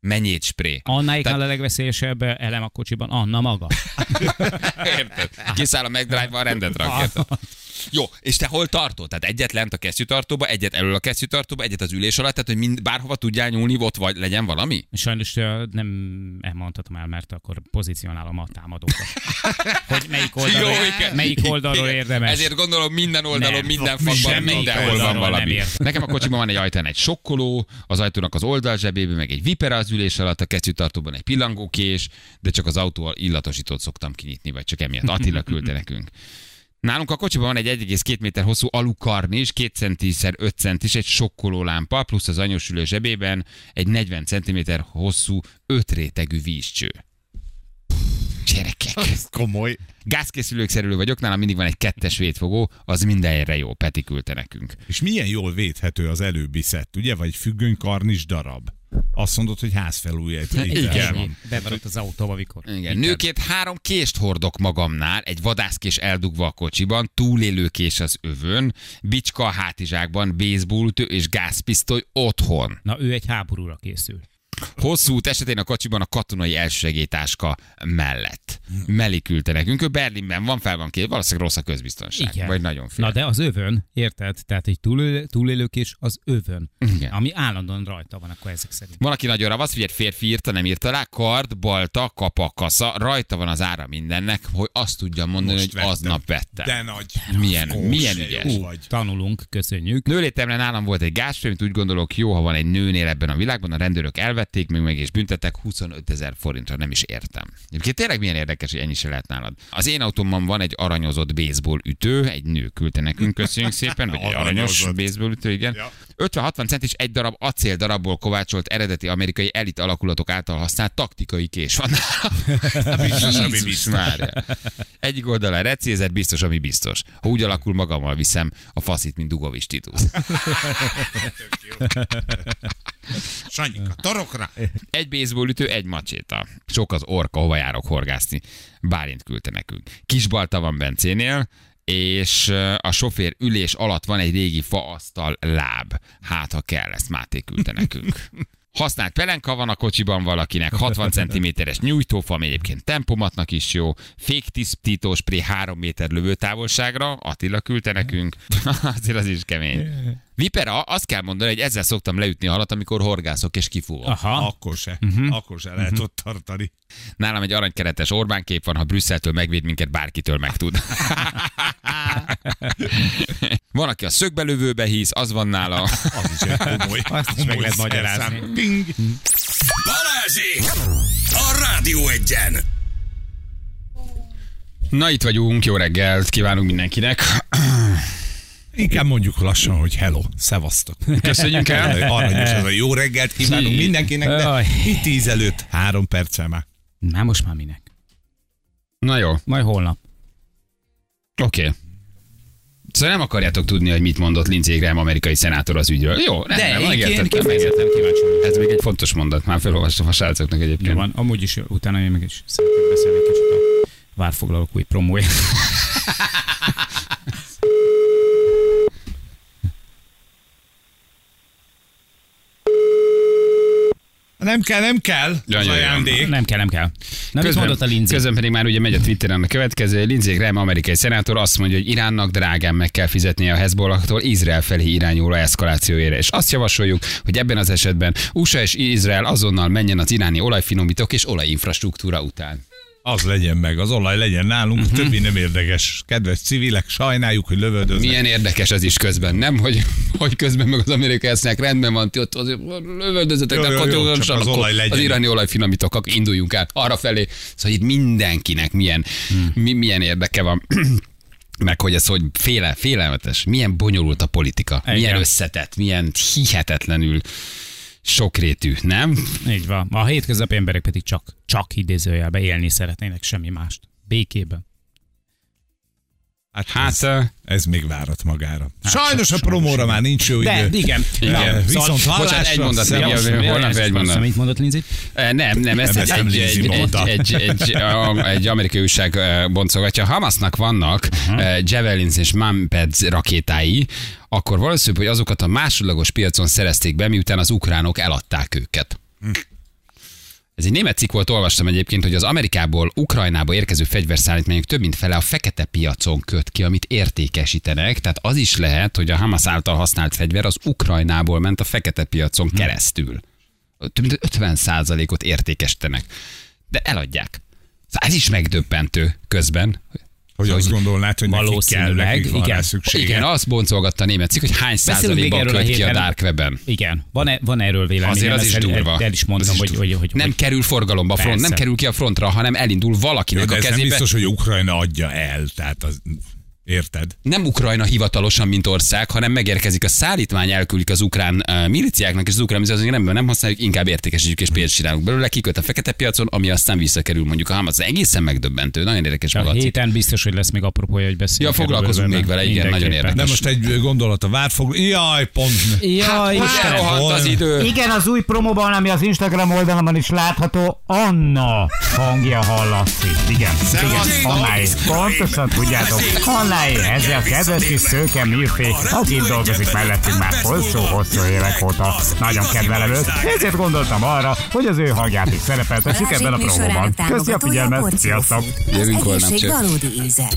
[SPEAKER 2] Mennyét spré.
[SPEAKER 4] Annáéknál a legveszélyesebb elem a kocsiban, Anna maga.
[SPEAKER 2] Érted? Kiszáll a megdrive-val rendet rak, érted? Jó, és te hol tartod? Tehát egyet lent a kesztyűtartóba, egyet elől a kesztyűtartóba, egyet az ülés alatt, tehát hogy mind, bárhova tudjál nyúlni, ott vagy, legyen valami?
[SPEAKER 4] Sajnos nem elmondhatom el, mert akkor pozícionálom a támadókat. Hogy melyik oldalról,
[SPEAKER 2] Jó, igen.
[SPEAKER 4] melyik oldalról érdemes.
[SPEAKER 2] Ezért gondolom minden oldalon,
[SPEAKER 4] Nem.
[SPEAKER 2] minden fakban, mindenhol van valami. Nekem a kocsiban van egy ajtón egy sokkoló, az ajtónak az oldalzsebében meg egy vipera az ülés alatt, a kesztyűtartóban egy pillangókés, de csak az autó illatosítót szoktam kinyitni, vagy csak emiatt Attila küldte nekünk. Nálunk a kocsiban van egy 1,2 méter hosszú alukarnis, 2 centiszer 5 centis, egy sokkoló lámpa, plusz az anyósülő zsebében egy 40 cm hosszú 5 rétegű vízcső. Gyerekek!
[SPEAKER 3] Ez komoly.
[SPEAKER 2] Gázkészülők szerelő vagyok, nálam mindig van egy kettes védfogó, az mindenre jó, Peti küldte nekünk.
[SPEAKER 3] És milyen jól védhető az előbbi szett, ugye? Vagy függöny karnis darab. Azt mondod, hogy házfelújítás
[SPEAKER 2] Igen.
[SPEAKER 4] Bemaradt az autóba, mikor.
[SPEAKER 2] Igen, nőként három kést hordok magamnál, egy vadászkés eldugva a kocsiban, túlélőkés az övön, bicska a hátizsákban, baseballütő és gázpisztoly otthon.
[SPEAKER 4] Na, ő egy háborúra készül.
[SPEAKER 2] Hosszú út esetén a kocsiban a katonai elsősegélytáska mellett. Meli küldte nekünk, ő Berlinben van, fel van két, valószínűleg rossz a közbiztonság.
[SPEAKER 4] Igen.
[SPEAKER 2] Vagy nagyon fél.
[SPEAKER 4] Na de az övön, érted? Tehát egy túlélő, túlélők is az övön.
[SPEAKER 2] Igen.
[SPEAKER 4] Ami állandóan rajta van, akkor ezek szerint.
[SPEAKER 2] Van, aki nagyon ravasz, figyelj, férfi írta, nem írta rá, kard, balta, kapa, kasza, rajta van az ára mindennek, hogy azt tudja mondani,
[SPEAKER 3] Most
[SPEAKER 2] hogy aznap vettem.
[SPEAKER 3] De nagy.
[SPEAKER 2] Milyen,
[SPEAKER 3] Ó,
[SPEAKER 2] milyen ügyes.
[SPEAKER 3] jó vagy.
[SPEAKER 4] Tanulunk, köszönjük.
[SPEAKER 2] Nőlétemre nálam volt egy gázfém, úgy gondolok, jó, ha van egy nőnél ebben a világban, a rendőrök elvették, még meg és büntettek 25 ezer forintra, nem is értem. Egyébként tényleg milyen érdekes, hogy ennyi se lehet nálad. Az én autómban van egy aranyozott baseball ütő, egy nő küldte nekünk, köszönjük szépen, vagy egy aranyos baseball ütő, igen.
[SPEAKER 3] Ja.
[SPEAKER 2] 50-60 centis egy darab acél darabból kovácsolt eredeti amerikai elit alakulatok által használt taktikai kés van nálam.
[SPEAKER 3] Biztos, ami biztos.
[SPEAKER 2] Egyik oldalán recézett, biztos, ami biztos. Ha úgy alakul, magammal viszem a faszit, mint Dugovics Titus.
[SPEAKER 3] Sanyika, torokra.
[SPEAKER 2] Egy baseball ütő, egy macséta. Sok az orka, hova járok horgászni. Bálint küldte nekünk. Kis balta van Bencénél, és a sofér ülés alatt van egy régi faasztal láb. Hát, ha kell, ezt Máté küldte nekünk. Használt pelenka van a kocsiban valakinek, 60 cm-es nyújtófa, ami egyébként tempomatnak is jó, féktisztító spré 3 méter lövő távolságra, Attila küldte nekünk, azért az is kemény. Vipera, azt kell mondani, hogy ezzel szoktam leütni a halat, amikor horgászok és kifúvok.
[SPEAKER 4] Aha.
[SPEAKER 3] Akkor se. Uh-huh. Akkor se lehet ott tartani.
[SPEAKER 2] Nálam egy aranykeretes Orbán kép van, ha Brüsszeltől megvéd minket, bárkitől megtud. van, aki a szögbelövőbe hisz, az van nála.
[SPEAKER 3] Az is egy komoly.
[SPEAKER 4] Azt is meg
[SPEAKER 3] komoly
[SPEAKER 4] lehet magyarázni.
[SPEAKER 1] Balázsi! A Rádió egyen!
[SPEAKER 2] Na itt vagyunk, jó reggelt kívánunk mindenkinek.
[SPEAKER 3] Inkább mondjuk lassan, hogy hello, szevasztok.
[SPEAKER 2] Köszönjük el.
[SPEAKER 3] Aranyos ez a jó reggelt kívánunk mindenkinek, de mi tíz előtt, három perccel már.
[SPEAKER 4] Na most már minek?
[SPEAKER 2] Na jó,
[SPEAKER 4] Majd holnap.
[SPEAKER 2] oké. Okay. Szóval nem akarjátok tudni, hogy mit mondott Lindsey Graham amerikai szenátor az ügyről. Jó, nem, nem, megértettem,
[SPEAKER 4] kifejezetten kíváncsi vagyok.
[SPEAKER 2] Ez még egy fontos mondat, már felolvastam a srácoknak
[SPEAKER 4] Jó
[SPEAKER 2] egyébként.
[SPEAKER 4] van, amúgy is utána én meg is szeretnék beszélni kicsit a várfoglalók új promója.
[SPEAKER 3] Nem kell, nem kell
[SPEAKER 2] Ja,
[SPEAKER 3] az
[SPEAKER 2] ja, ja.
[SPEAKER 3] ajándék.
[SPEAKER 4] Nem kell, nem kell. Na, mit mondott a Lindsay?
[SPEAKER 2] közben pedig már ugye megy a Twitteren a következő. Lindsey Graham, amerikai szenátor azt mondja, hogy Iránnak drágán meg kell fizetnie a Hezbollahtól Izrael felé irányuló eszkalációjára. És azt javasoljuk, hogy ebben az esetben USA és Izrael azonnal menjen az iráni olajfinomítók és olajinfrastruktúra után.
[SPEAKER 3] Az legyen meg, az olaj legyen nálunk, uh-huh. többi nem érdekes. Kedves civilek, sajnáljuk, hogy lövöldöznek.
[SPEAKER 2] Milyen érdekes ez is közben, nem? Hogy, hogy közben meg az amerikai esznek rendben van, ti ott azért lövöldözöttek,
[SPEAKER 3] Jó,
[SPEAKER 2] de
[SPEAKER 3] jó, jó,
[SPEAKER 2] tudod,
[SPEAKER 3] csak az olaj legyen.
[SPEAKER 2] az iráni olajfinomítók, akkor induljunk el arra felé. Szóval itt mindenkinek milyen, hmm. mi, milyen érdeke van. meg hogy ez hogy féle, félelmetes, milyen bonyolult a politika,
[SPEAKER 4] Igen.
[SPEAKER 2] milyen összetett, milyen hihetetlenül sokrétű, nem?
[SPEAKER 4] Így van. A hétköznapi emberek pedig csak, csak idézőjelbe élni szeretnének, semmi mást. Békében.
[SPEAKER 3] Hát,
[SPEAKER 2] Hát,
[SPEAKER 3] ez, ez még várat magára. Sajnos a promóra már nincs jó
[SPEAKER 4] De,
[SPEAKER 3] idő.
[SPEAKER 4] igen.
[SPEAKER 3] Igen.
[SPEAKER 4] Na,
[SPEAKER 3] Viszont
[SPEAKER 4] szóval-
[SPEAKER 3] hallásra,
[SPEAKER 2] Bocsánat, egy mondat,
[SPEAKER 3] szevasz.
[SPEAKER 2] igen, holnap egy mondat.
[SPEAKER 4] Mit mondott Lindsay?
[SPEAKER 2] Eh, Nem, nem, ezt
[SPEAKER 3] Nem,
[SPEAKER 2] egy, egy, egy, egy, egy, egy, amerikai újság boncolgatja. Ha Hamasnak vannak uh-huh. Javelins és Mampeds rakétái, akkor valószínű, hogy azokat a másodlagos piacon szerezték be, miután az ukránok eladták őket. Ez egy német cikk volt, olvastam egyébként, hogy az Amerikából Ukrajnába érkező fegyverszállítmányok több mint fele a fekete piacon köt ki, amit értékesítenek. Tehát az is lehet, hogy a Hamas által használt fegyver az Ukrajnából ment a fekete piacon keresztül. Több mint 50 ot értékesítenek. De eladják. Szóval ez is megdöbbentő közben.
[SPEAKER 3] Hogy azt gondolnád, hogy nekik kell,
[SPEAKER 4] Valószínűleg,
[SPEAKER 3] nekik van
[SPEAKER 4] igen.
[SPEAKER 3] rá szüksége.
[SPEAKER 2] Igen, azt boncolgatta a német cikk, hogy hány százalékban köt ki a. Dark Webben.
[SPEAKER 4] Igen, van, e, van erről véleményem.
[SPEAKER 2] Azért az is durva.
[SPEAKER 4] El, el is mondtam,
[SPEAKER 2] is
[SPEAKER 4] hogy, hogy, hogy,
[SPEAKER 2] nem
[SPEAKER 4] hogy
[SPEAKER 2] kerül forgalomba a front, nem kerül ki a frontra, hanem elindul
[SPEAKER 3] Jó,
[SPEAKER 2] valakinek
[SPEAKER 3] de
[SPEAKER 2] a
[SPEAKER 3] ez nem
[SPEAKER 2] kezébe.
[SPEAKER 3] biztos, hogy Ukrajna adja el. Tehát az, érted?
[SPEAKER 2] nem Ukrajna hivatalosan, mint ország, hanem megérkezik a szállítmány, elküldik az ukrán uh, miliciáknak, és az ukrán miliciák nem, nem használjuk, inkább értékesítjük és pénzt csinálunk belőle, kiköt a fekete piacon, ami aztán visszakerül mondjuk a Hamas. Egészen megdöbbentő, nagyon érdekes
[SPEAKER 4] a
[SPEAKER 2] maga
[SPEAKER 4] héten biztos, hogy lesz még apropója, hogy
[SPEAKER 2] Ja,
[SPEAKER 4] beszéljünk.
[SPEAKER 2] foglalkozunk még vele, igen, nagyon érdekes.
[SPEAKER 3] De most egy gondolat a várfog... Jaj, pont.
[SPEAKER 4] Jaj, Istenem.
[SPEAKER 2] Elrohadt az idő.
[SPEAKER 10] Igen, az új promóban, ami az Instagram oldalamon is látható, Anna hangja hallatszik. Igen, igen, Annáé. Pontosan tudjátok, Annáé, ez a kedves kis szőke Mirfé, aki itt dolgozik mellettünk már hosszú-hosszú évek óta. Nagyon kedvelem őt, ezért gondoltam arra, hogy az ő hangját is szerepeltessük ebben a promóban. Köszi a figyelmet, sziasztok!
[SPEAKER 2] Jövünk
[SPEAKER 8] Az
[SPEAKER 2] holnap,